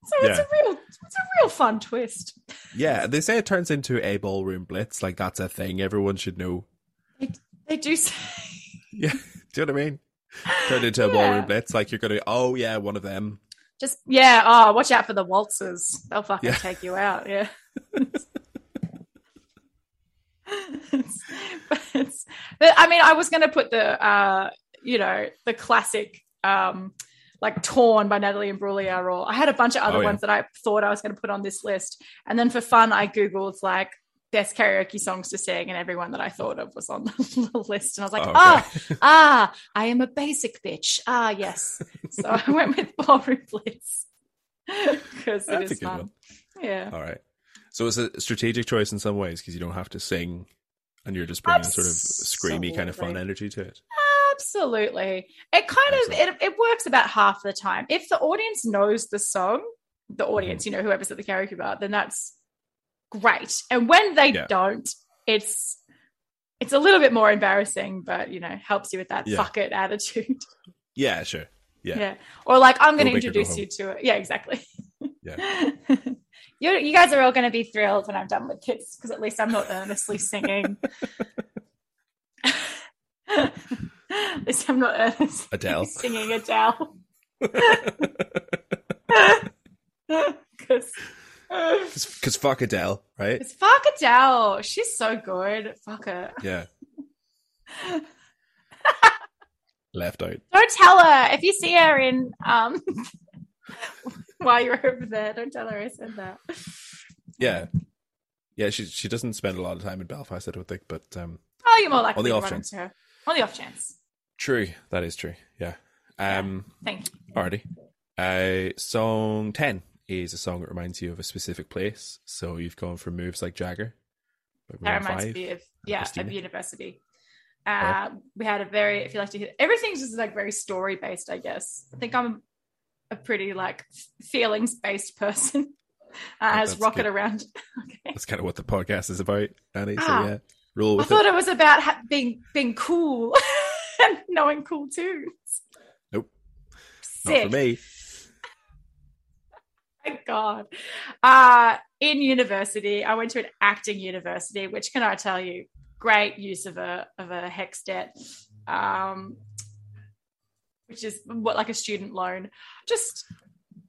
So it's Yeah. a real it's a real fun twist. yeah. They say it turns into a ballroom blitz. Like that's a thing everyone should know. They do say Yeah, do you know what I mean? Turn into a Yeah. ballroom blitz. Like you're gonna. Oh yeah, one of them. just yeah. Oh, watch out for the waltzers. They'll fucking Yeah. take you out. Yeah. But, but I mean, I was going to put the uh, you know the classic um, like "Torn" by Natalie Imbruglia, or I had a bunch of other Oh, yeah. ones that I thought I was going to put on this list, and then for fun, I googled like best karaoke songs to sing, and everyone that I thought of was on the list, and I was like, Oh, ah, okay. ah, I am a basic bitch. Ah, yes. So I went with Ballroom Blitz because it That's a is good fun. one. Yeah. All right. So it's a strategic choice in some ways because you don't have to sing, and you're just bringing sort of screamy kind of fun energy to it. Absolutely. It kind of it, it works about half the time. If the audience knows the song, the mm-hmm. audience, you know, whoever's at the karaoke bar, then that's great. And when they Yeah. don't, it's it's a little bit more embarrassing, but you know, helps you with that Yeah. fuck it attitude. Yeah, sure. Yeah. Yeah. Or like I'm going to introduce you to it. Yeah, exactly. Yeah. you you guys are all going to be thrilled when I'm done with kids because at least I'm not earnestly singing. at least I'm not earnestly Adele. singing Adele because Because fuck Adele, right? it's fuck Adele. She's so good. Fuck her. Yeah. Left out. Don't tell her if you see her in um while you're over there. Don't tell her I said that. Yeah. Yeah, she she doesn't spend a lot of time in Belfast, I don't think, but um Oh, you're more likely On the to off run chance. On the off chance. true. That is true. Yeah. Um Thank you. alrighty. Uh song ten is a song that reminds you of a specific place. So you've gone from moves like Jagger. That reminds five. me of yeah, Christina. of university. Uh, we had a very if you like to hear everything's just like very story based, I guess. I think I'm a pretty like feelings based person. Uh, Oh, as rocket good. around. okay. That's kind of what the podcast is about, Annie. So Ah. yeah. Roll I thought it. it was about ha- being being cool and knowing cool tunes. Nope. Not for me. Thank God. Uh, in university, I went to an acting university, which can I tell you, great use of a of a HECS debt, um, which is what like a student loan. Just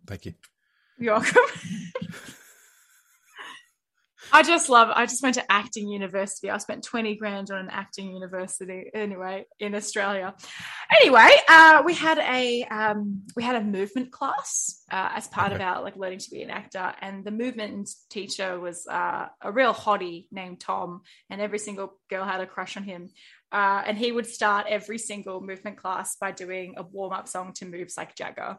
Thank you. you're welcome. I just love. I just went to acting university. I spent twenty grand on an acting university. Anyway, in Australia. Anyway, uh, we had a um, we had a movement class uh, as part Okay. of our like learning to be an actor, and the movement teacher was uh, a real hottie named Tom, and every single girl had a crush on him. Uh, and he would start every single movement class by doing a warm up song to moves like Jagger.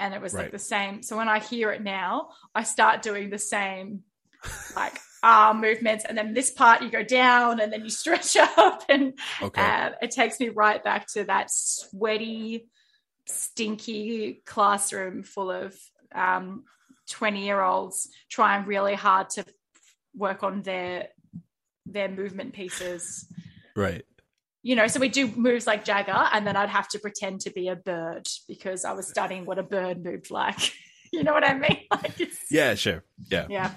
And it was Right. like the same. So when I hear it now, I start doing the same like arm movements. And then this part you go down and then you stretch up. And Okay. uh, it takes me right back to that sweaty, stinky classroom full of 20 year olds trying really hard to work on their their movement pieces right. You know, so we do moves like Jagger, and then I'd have to pretend to be a bird because I was studying what a bird moved like. you know what I mean? Like Yeah, sure. Yeah. yeah,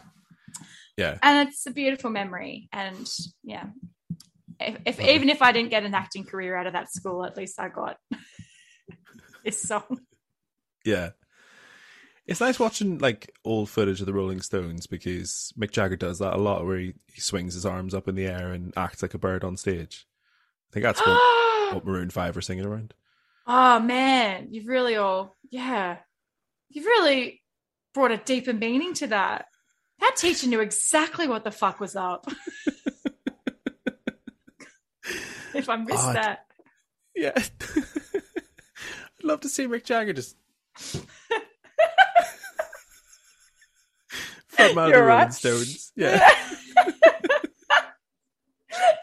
Yeah. and it's a beautiful memory. And yeah, if, if even if I didn't get an acting career out of that school, at least I got this song. Yeah. It's nice watching like old footage of the Rolling Stones because Mick Jagger does that a lot where he, he swings his arms up in the air and acts like a bird on stage. I think that's what, oh Maroon 5 were singing around. Oh man, you've really all yeah, you've really brought a deeper meaning to that. That teacher knew exactly what the fuck was up. if I missed Oh, that. Yeah. I'd love to see Mick Jagger just. From out the You're Rolling right. Stones. Yeah.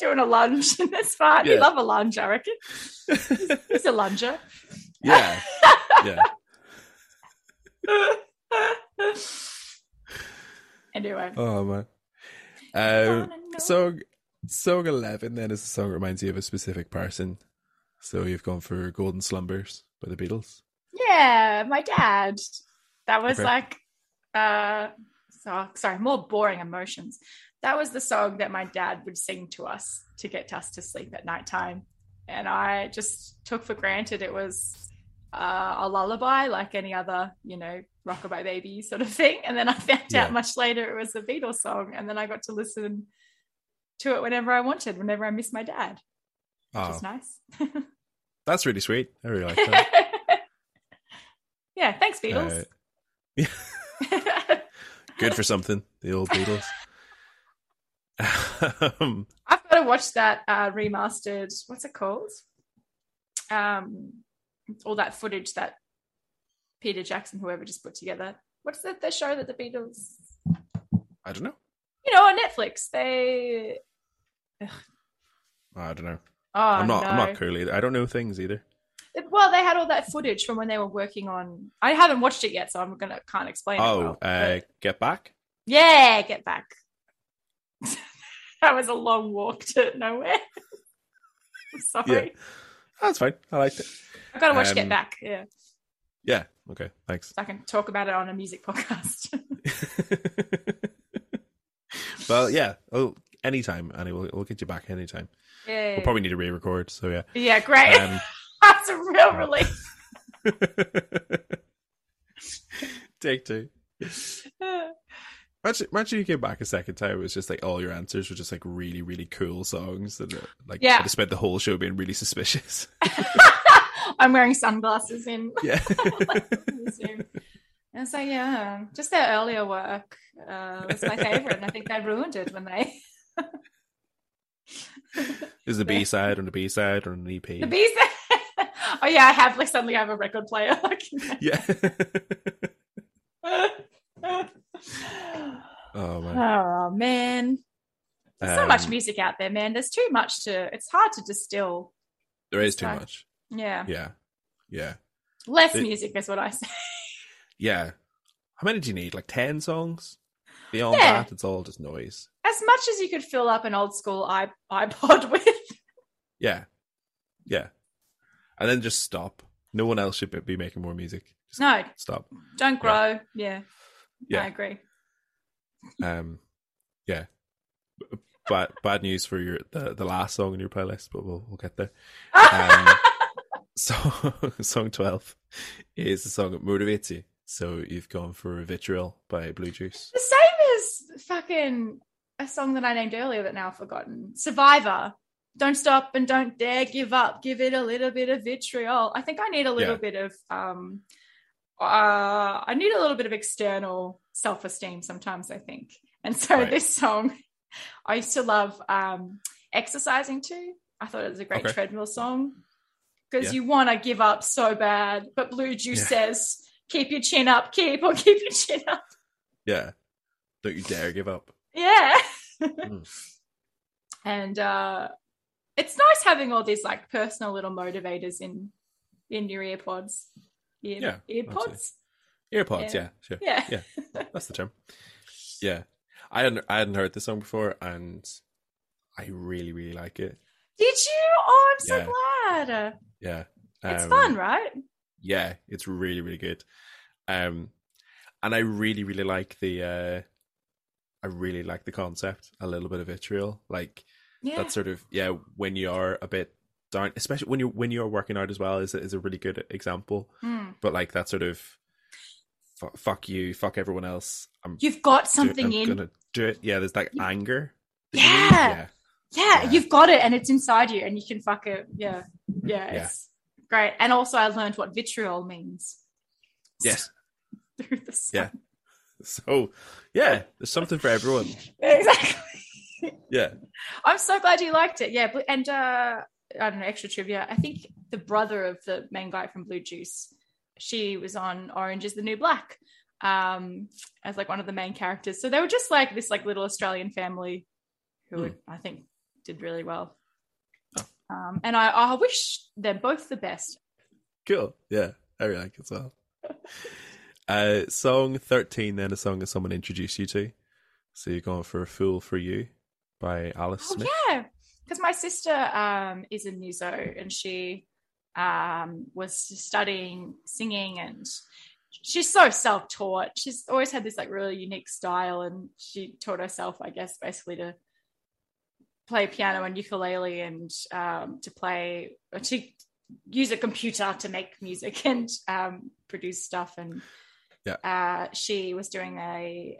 Doing a lunge in this part. You love a lunge, I reckon. He's a lunger. yeah. Yeah. anyway. Oh, man. Wanna song, song 11 then is a song that reminds you of a specific person. So you've gone for Golden Slumbers by the Beatles. Yeah, my dad. That was Okay. like uh so, sorry, more boring emotions. That was the song that my dad would sing to us to get us to sleep at nighttime. And I just took for granted it was uh, a lullaby like any other, you know, rockabye baby sort of thing. And then I found Yeah. out much later it was the Beatles song. And then I got to listen to it whenever I wanted, whenever I missed my dad, which Oh, is nice. that's really sweet. I really like that. yeah, thanks, Beatles. Uh, good for something, the old Beatles. Um, I've got to watch that uh, remastered. What's it called? Um, all that footage that Peter Jackson, whoever, just put together. What's the, the show that the Beatles? I don't know. You know, on Netflix. They. I don't know. Oh, I'm not. no. I'm not cool either. I don't know things either. Well, they had all that footage from when they were working on. I haven't watched it yet, so I'm gonna can't explain it. Oh, well, uh, Get Back. yeah, get back. that was a long walk to nowhere. Sorry. That's fine. I liked it. I've got to watch Um, Get Back. Yeah, Yeah. Okay. Thanks. so I can talk about it on a music podcast. well, yeah. Oh, anytime, Annie. We'll, we'll get you back anytime. yeah, We'll probably need to re-record. So yeah. yeah, great. Um, That's a real relief. Take two. Imagine, imagine you came back a second time. It was just like all your answers were just like really, really cool songs, uh, like Yeah. I'd spent the whole show being really suspicious. I'm wearing sunglasses in yeah. And so yeah, just their earlier work uh, was my favorite, and I think they ruined it when they is the B side on the B side or an EP? the B side. oh yeah, I have like suddenly I have a record player. Like, yeah. oh man, oh man, there's so much Um, music out there, man. There's too much to. It's hard to distill. there is too so- much. Yeah, Yeah, yeah, less It- music is what I say. yeah. How many do you need? Like ten songs? Beyond Yeah. that, it's all just noise. As much as you could fill up an old school iPod with. Yeah, yeah, and then just stop. No one else should be- making more music. Just No, stop. don't grow. Yeah, I Yeah. agree. Um, yeah. Bad bad news for your the, the last song in your playlist, but we'll we'll get there. Um, so song twelve is the song that motivates you. So you've gone for Vitriol by Bluejuice. the same as fucking a song that I named earlier that now I've forgotten. Survivor. Don't stop and don't dare give up. Give it a little bit of vitriol. I think I need a little Yeah. bit of um uh I need a little bit of external self-esteem sometimes, I think. And so Right. this song I used to love um exercising to. I thought it was a great Okay. treadmill song. Because Yeah. you want to give up so bad, but Bluejuice Yeah. says, keep your chin up, keep or keep your chin up. Yeah. Don't you dare give up. Yeah. Mm. and uh it's nice having all these like personal little motivators in in your earpods. Ear, Yeah, earpods. Earpods, Yeah. yeah, sure. Yeah. Yeah. That's the term. Yeah. I hadn't I hadn't heard this song before and I really, really like it. Did you? Oh, I'm so Yeah. glad. Yeah. It's Um, fun, right? Yeah, it's really, really good. Um and I really, really like the uh I really like the concept, a little bit of vitriol. Like Yeah. that sort of yeah, when you are a bit down especially when you're when you're working out as well is a, is a really good example. Mm. But like that sort of fu- fuck you, fuck everyone else. I'm You've got do- something I'm in. gonna do it. Yeah, there's that You- anger. Yeah. yeah, Yeah, Yeah. you've got it and it's inside you and you can fuck it. Yeah. Yeah. Yeah. It's great. And also I learned what vitriol means. Yes. Through the song. Yeah. So yeah, there's something for everyone. Exactly. Yeah. I'm so glad you liked it. Yeah, but- and uh, I don't know, extra trivia. I think the brother of the main guy from Bluejuice, she was on Orange is the New Black um, as like one of the main characters. So they were just like this like little Australian family who would, I think did really well. Um, and I, I wish them both the best. Cool. Yeah. I really like it as well. Uh song thirteen then a song that someone introduced you to. So you're going for a fool for you by Alice Oh Smith. yeah, because my sister um, is a muso and she um, was studying singing and she's so self-taught. She's always had this like really unique style and she taught herself, I guess, basically to play piano and ukulele and um, to play or to use a computer to make music and um, produce stuff and Yeah. uh, she was doing a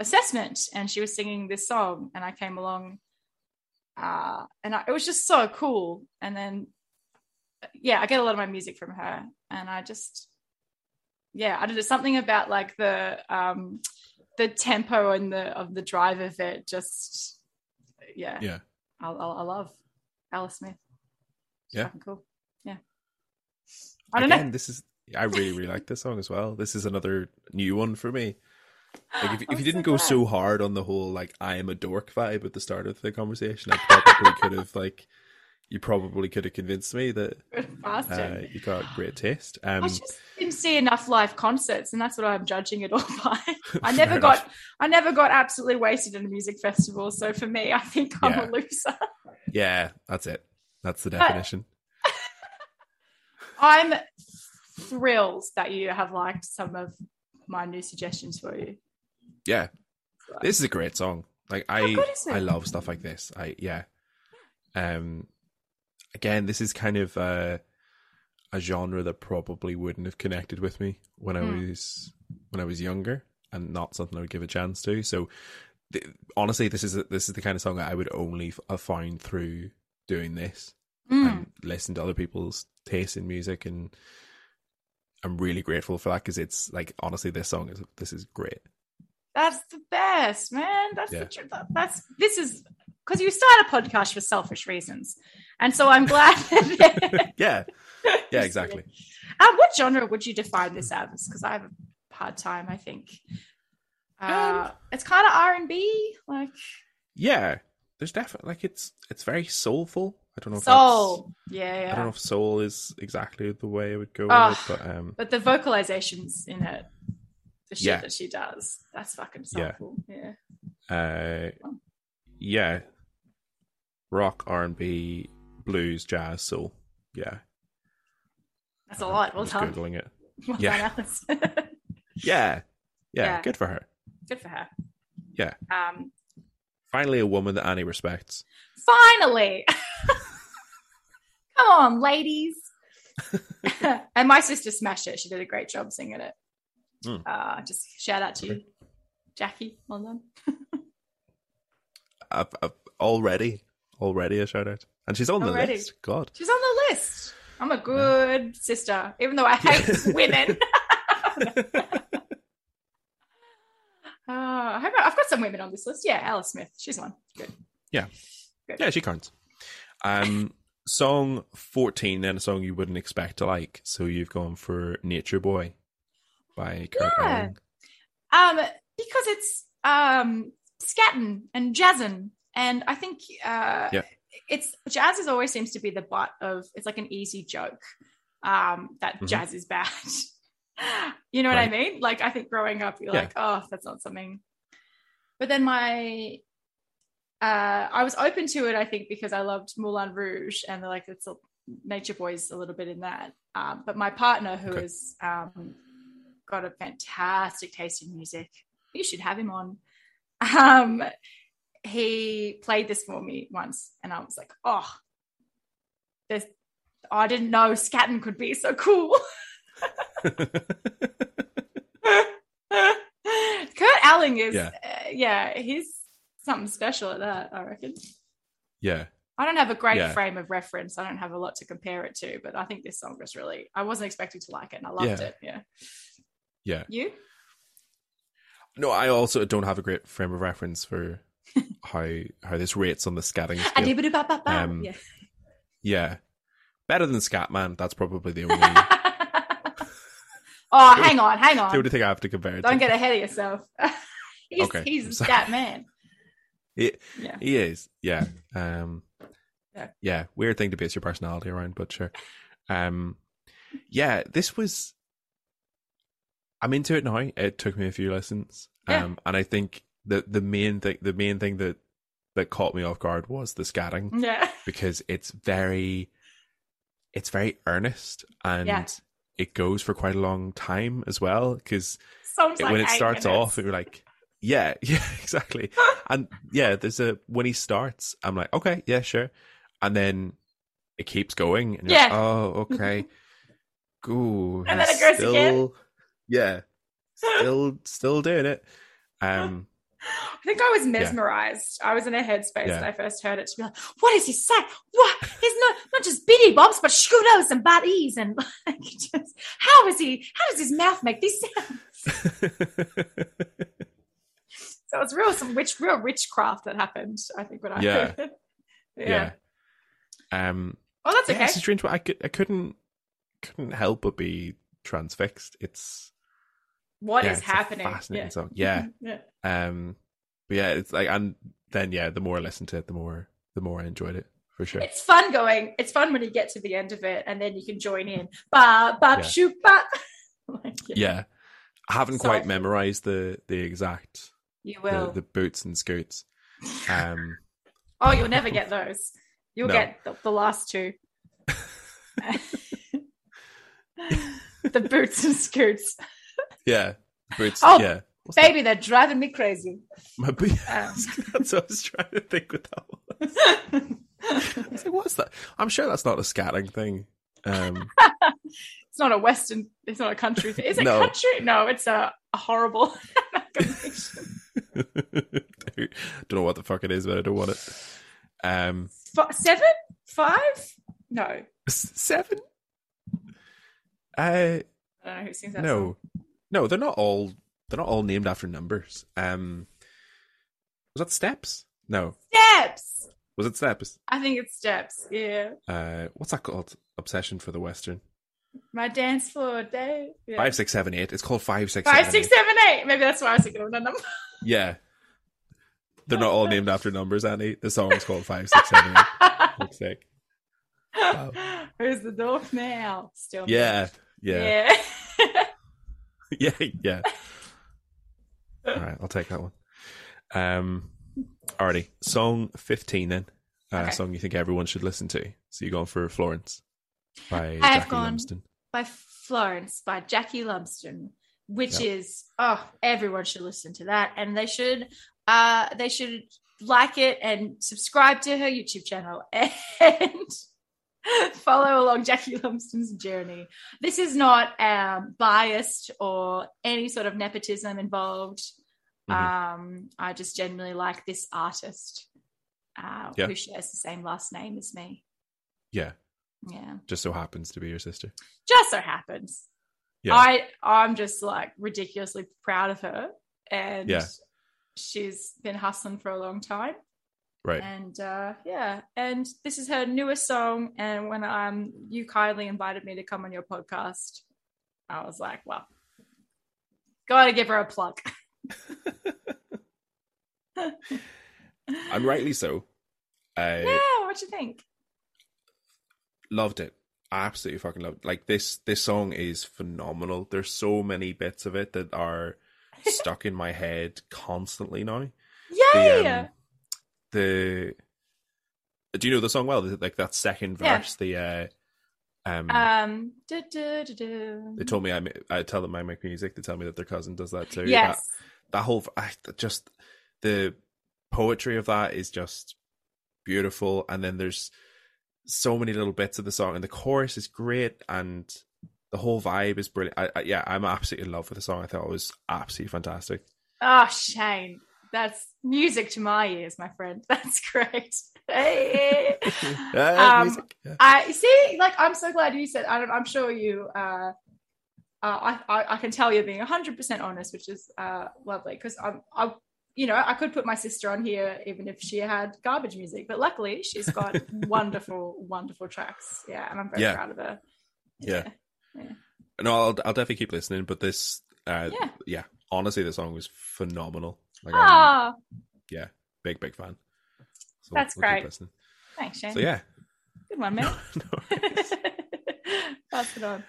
assessment and she was singing this song and I came along uh, and I, it was just so cool and then yeah I get a lot of my music from her and I just yeah I don't know something about like the um the tempo and the of the drive of it just yeah Yeah. I, I, I love Alice Smith It's Yeah. cool yeah I don't Again, know this is I really, really like this song as well. This is another new one for me. Like if, if I'm you didn't so go glad. so hard on the whole like I am a dork vibe at the start of the conversation, I probably could have like you probably could have convinced me that uh, you got a great taste. Um, I just didn't see enough live concerts, and that's what I'm judging it all by. I never enough. got, I never got absolutely wasted in a music festival. So for me, I think I'm Yeah. a loser. yeah, that's it. That's the definition. I'm thrilled that you have liked some of my new suggestions for you. Yeah, this is a great song. Like I? I love stuff like this. I yeah. Um, again, this is kind of uh, a genre that probably wouldn't have connected with me when I Mm. was when I was younger, and not something I would give a chance to. So, th- honestly, this is this is the kind of song that I would only f- have found through doing this Mm. and listen to other people's taste in music and. I'm really grateful for that because it's like honestly, this song is this is great. That's the best, man. That's Yeah. the truth. That's this is because you start a podcast for selfish reasons, and so I'm glad. that- yeah, yeah, exactly. Um, what genre would you define this as? Because I have a hard time. I think uh, Um, it's kind of R and B, like Yeah, there's definitely like it's it's very soulful. I don't know if soul. Yeah, yeah. I don't know if soul is exactly the way I would go with it, but um, But the vocalizations in it, the shit Yeah. that she does, that's fucking Yeah. soulful. Yeah. uh, yeah, rock, R and B, blues, jazz, soul. Yeah, That's a lot. Well done. googling it. Well Yeah. Yeah, yeah, Yeah. good for her. Good for her. Yeah. Um, Finally, a woman that Annie respects. finally. Come on, ladies. and my sister smashed it. She did a great job singing it. Mm. Uh, just shout out to you, Jackie. Well done. I, I, already, already a shout out, and she's on Already. the list. God, She's on the list. I'm a good sister, even though I hate women. Uh, I hope I- I've got some women on this list. Yeah, Alice Smith. She's one. Good. yeah, Yeah, she counts. Um, song fourteen, then a song you wouldn't expect to like. So you've gone for "Nature Boy" by Kurt Yeah. Elling. Um, because it's um scatting and jazzing, and I think uh, Yeah. it's jazz is always seems to be the butt of. It's like an easy joke. Um, that Mhm. jazz is bad. you know what I mean? Like I think growing up, you're Yeah. like, oh, that's not something. But then my uh, I was open to it, I think, because I loved Moulin Rouge and like it's a, Nature Boy's a little bit in that. Um, but my partner, who Okay. has um, got a fantastic taste in music, you should have him on. Um, he played this for me once, and I was like, oh, this. I didn't know scatting could be so cool. Kurt Elling is, Yeah. yeah. yeah, he's something special at that, I reckon. yeah, I don't have a great Yeah. frame of reference. I don't have a lot to compare it to, but I think this song was really, I wasn't expecting to like it and I loved Yeah. it. Yeah. Yeah. You? No, I also don't have a great frame of reference for how how this rates on the scatting scale. Um, yeah. Yeah, better than Scatman. That's probably the only oh, hang on, hang the on. only thing I have to compare it Don't to. get ahead of yourself. he's Okay, he's a scat man. He, Yeah. he is, yeah. Um, Yeah. yeah, weird thing to base your personality around, but sure. Um, yeah, this was. I'm into it now. It took me a few lessons, Yeah. um, and I think the the main thing, the main thing that that caught me off guard was the scatting Yeah. because it's very, it's very earnest and Yeah. it goes for quite a long time as well. Because like when it starts minutes. off, you're like, yeah, yeah, exactly. and yeah, there's a when he starts, I'm like, okay, yeah, sure, and then it keeps going, and you're like, oh, okay, Ooh, And then it goes still, again. Yeah, still, still doing it. Um, I think I was mesmerized. I was in a headspace Yeah. when I first heard it to be like, what is he saying? What? He's not not just biddy bobs, but scooters and buddies and like just how is he how does his mouth make these sounds? So it's real some witch real witchcraft that happened, I think, when I Yeah. heard it. yeah. Um, Oh, that's yeah, okay. it's a strange one. I could, I couldn't, couldn't help but be transfixed. It's What is yeah, it's a happening? fascinating yeah. song. Yeah. yeah. Um, but yeah, it's like, and then yeah, the more I listened to it, the more, the more I enjoyed it for sure. It's fun going. It's fun when you get to the end of it and then you can join in. Ba ba Yeah. shoot ba. Like, yeah, I haven't So- quite memorized the the exact You the, will. the boots and scoots. Um, Oh, you'll never get those. You'll No. get the, the last two. the boots and scoots. Yeah, boots. Oh, yeah, What's that? Baby, they're driving me crazy. My boot. Um. that's what I was trying to think with that one. I was like, what's that? I'm sure that's not a scatting thing. Um, it's not a Western, it's not a country thing. Is it No. country? No, it's a, a horrible don't know what the fuck it is, but I don't want it. Um, F- seven? Five? No. I s- seven. Uh, don't know who sings that no, song. No, they're not all. They're not all named after numbers. Um, was that steps? No, Steps! was it steps? I think it's steps. Yeah. Uh, what's that called? Obsession for the Western. My dance floor day. Yeah. Five, six, seven, eight. It's called five, six, Five, seven, six, eight. seven, eight. Maybe that's why I was thinking of the number. Yeah, they're not all named after numbers, Annie. The song's called five, six, seven, eight. Wow. Who's the dog now? Still. me. Yeah, yeah, Yeah. yeah. All right, I'll take that one. Um, alrighty, song fifteen then. Uh, Okay. Song you think everyone should listen to. So you're going for Florence by I Jackie Lumsden. by Florence by Jackie Lumsden, which Yeah. is oh everyone should listen to that and they should uh they should like it and subscribe to her YouTube channel and follow along Jackie Lumsden's journey. This is not um biased or any sort of nepotism involved. Mhm. Um, I just genuinely like this artist uh, Yeah. who shares the same last name as me. Yeah, Yeah, just so happens to be your sister. just so happens. Yeah. I I'm just like ridiculously proud of her, and Yeah. she's been hustling for a long time. Right. And uh, yeah, and this is her newest song. And when um you kindly invited me to come on your podcast, I was like, well, gotta give her a plug. And rightly so. I yeah, what do you think? loved it. Absolutely fucking loved. It. Like this, this song is phenomenal. There's so many bits of it that are stuck in my head constantly now. Yay! The, um, the do you know the song well? Like that second Yeah. verse. The uh, um, um, du- du- du. they told me I, I tell them I make music. They tell me that their cousin does that too. yes, That, that whole I, just the poetry of that is just beautiful. And then there's so many little bits of the song, and the chorus is great, and the whole vibe is brilliant. I, I, yeah, I'm absolutely in love with the song. I thought it was absolutely fantastic. Oh, Shane, that's music to my ears, my friend. That's great. Hey. Um, yeah. I see. Like, I'm so glad you said. I don't, I'm sure you. Uh, uh, I, I I can tell you're being 100 percent honest, which is uh, lovely. Because I'm, I, you know, I could put my sister on here even if she had garbage music, but luckily she's got wonderful, wonderful tracks. Yeah, and I'm very Yeah. proud of her. Yeah. No, I'll I'll definitely keep listening. But this, uh, Yeah. yeah, honestly, the song was phenomenal. Like, I'm Ah, a big, big fan. So That's keep great. thanks, Shane. So yeah, Good one, man. no, Pass it on.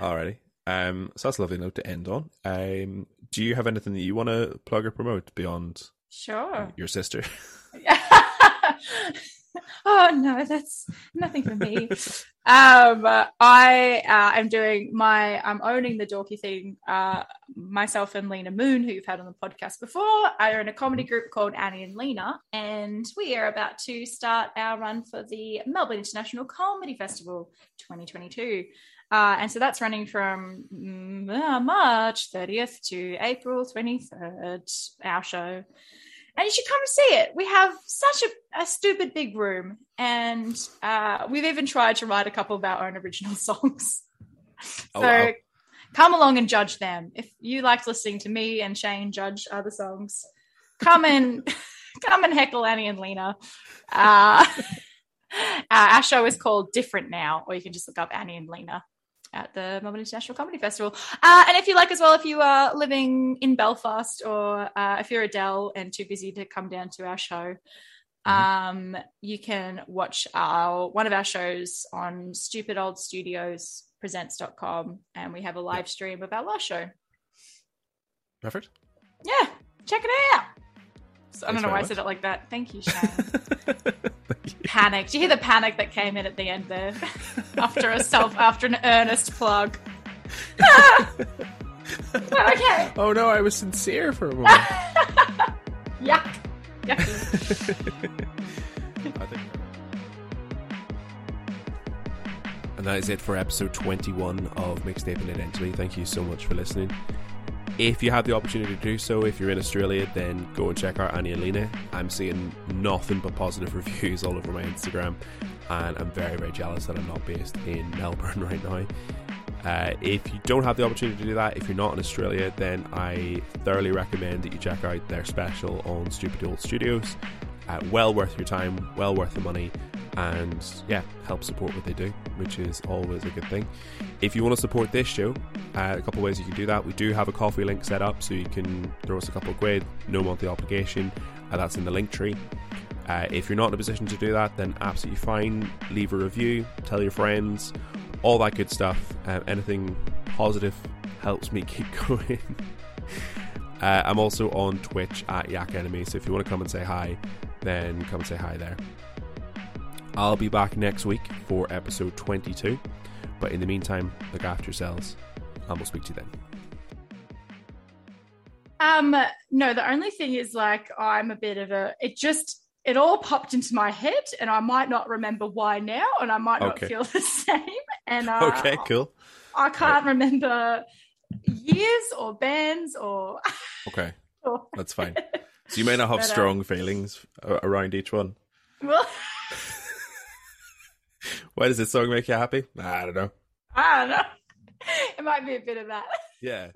alrighty. Um, so that's a lovely note to end on. Um, do you have anything that you want to plug or promote beyond Sure. your sister? oh no, that's nothing for me. Um, I uh, am doing my, I'm owning the dorky thing. Uh, myself and Lena Moon, who you've had on the podcast before, I are in a comedy group called Annie and Lena, and we are about to start our run for the Melbourne International Comedy Festival 2022. Uh, and so that's running from mm, uh, March 30th to April 23rd, our show and you should come and see it. We have such a, a stupid big room, and uh, we've even tried to write a couple of our own original songs. Oh, so wow. come along and judge them. If you liked listening to me and Shane judge other songs, come and come and heckle Annie and Lena. Uh, uh, our show is called Different Now, or you can just look up Annie and Lena at the Melbourne International Comedy Festival. Uh, and if you like as well, if you are living in Belfast or uh, if you're Adele and too busy to come down to our show, um, you can watch our one of our shows on Stupid Old Studios presents.com and we have a live stream of our last show. Perfect. Yeah, check it out. So, I don't know why very I said it like that. Thank you, Shane. panic. Do you hear the panic that came in at the end there? after a self, after an earnest plug. okay. oh no, I was sincere for a moment. Yuck. Yuck. I think. And that is it for episode 21 of Mixtaping Identity. Thank you so much for listening. If you have the opportunity to do so, if you're in Australia, then go and check out Annie and Lena. I'm seeing nothing but positive reviews all over my Instagram, and I'm very, very jealous that I'm not based in Melbourne right now. Uh, if you don't have the opportunity to do that, if you're not in Australia, then I thoroughly recommend that you check out their special on Stupid Old Studios. Uh, well worth your time, well worth the money, and yeah, help support what they do, which is always a good thing. If you want to support this show, uh, a couple ways you can do that. We do have a coffee link set up, so you can throw us a couple of quid, no monthly obligation. Uh, that's in the link tree. Uh, if you're not in a position to do that, then absolutely fine. Leave a review, tell your friends, all that good stuff. Uh, anything positive helps me keep going. Uh, I'm also on Twitch at Yak Enemy, so if you want to come and say hi, then come and say hi there. I'll be back next week for episode 22, but in the meantime, look after yourselves, and we'll speak to you then. Um, no, the only thing is like I'm a bit of a it just it all popped into my head and I might not remember why now and I might not Okay. feel the same. And uh, Okay, cool. I can't remember years or bands or, Okay. or That's fine. So you may not have But, uh, strong feelings uh, around each one. Well, Why does this song make you happy? I don't know. I don't know. It might be a bit of that. Yeah.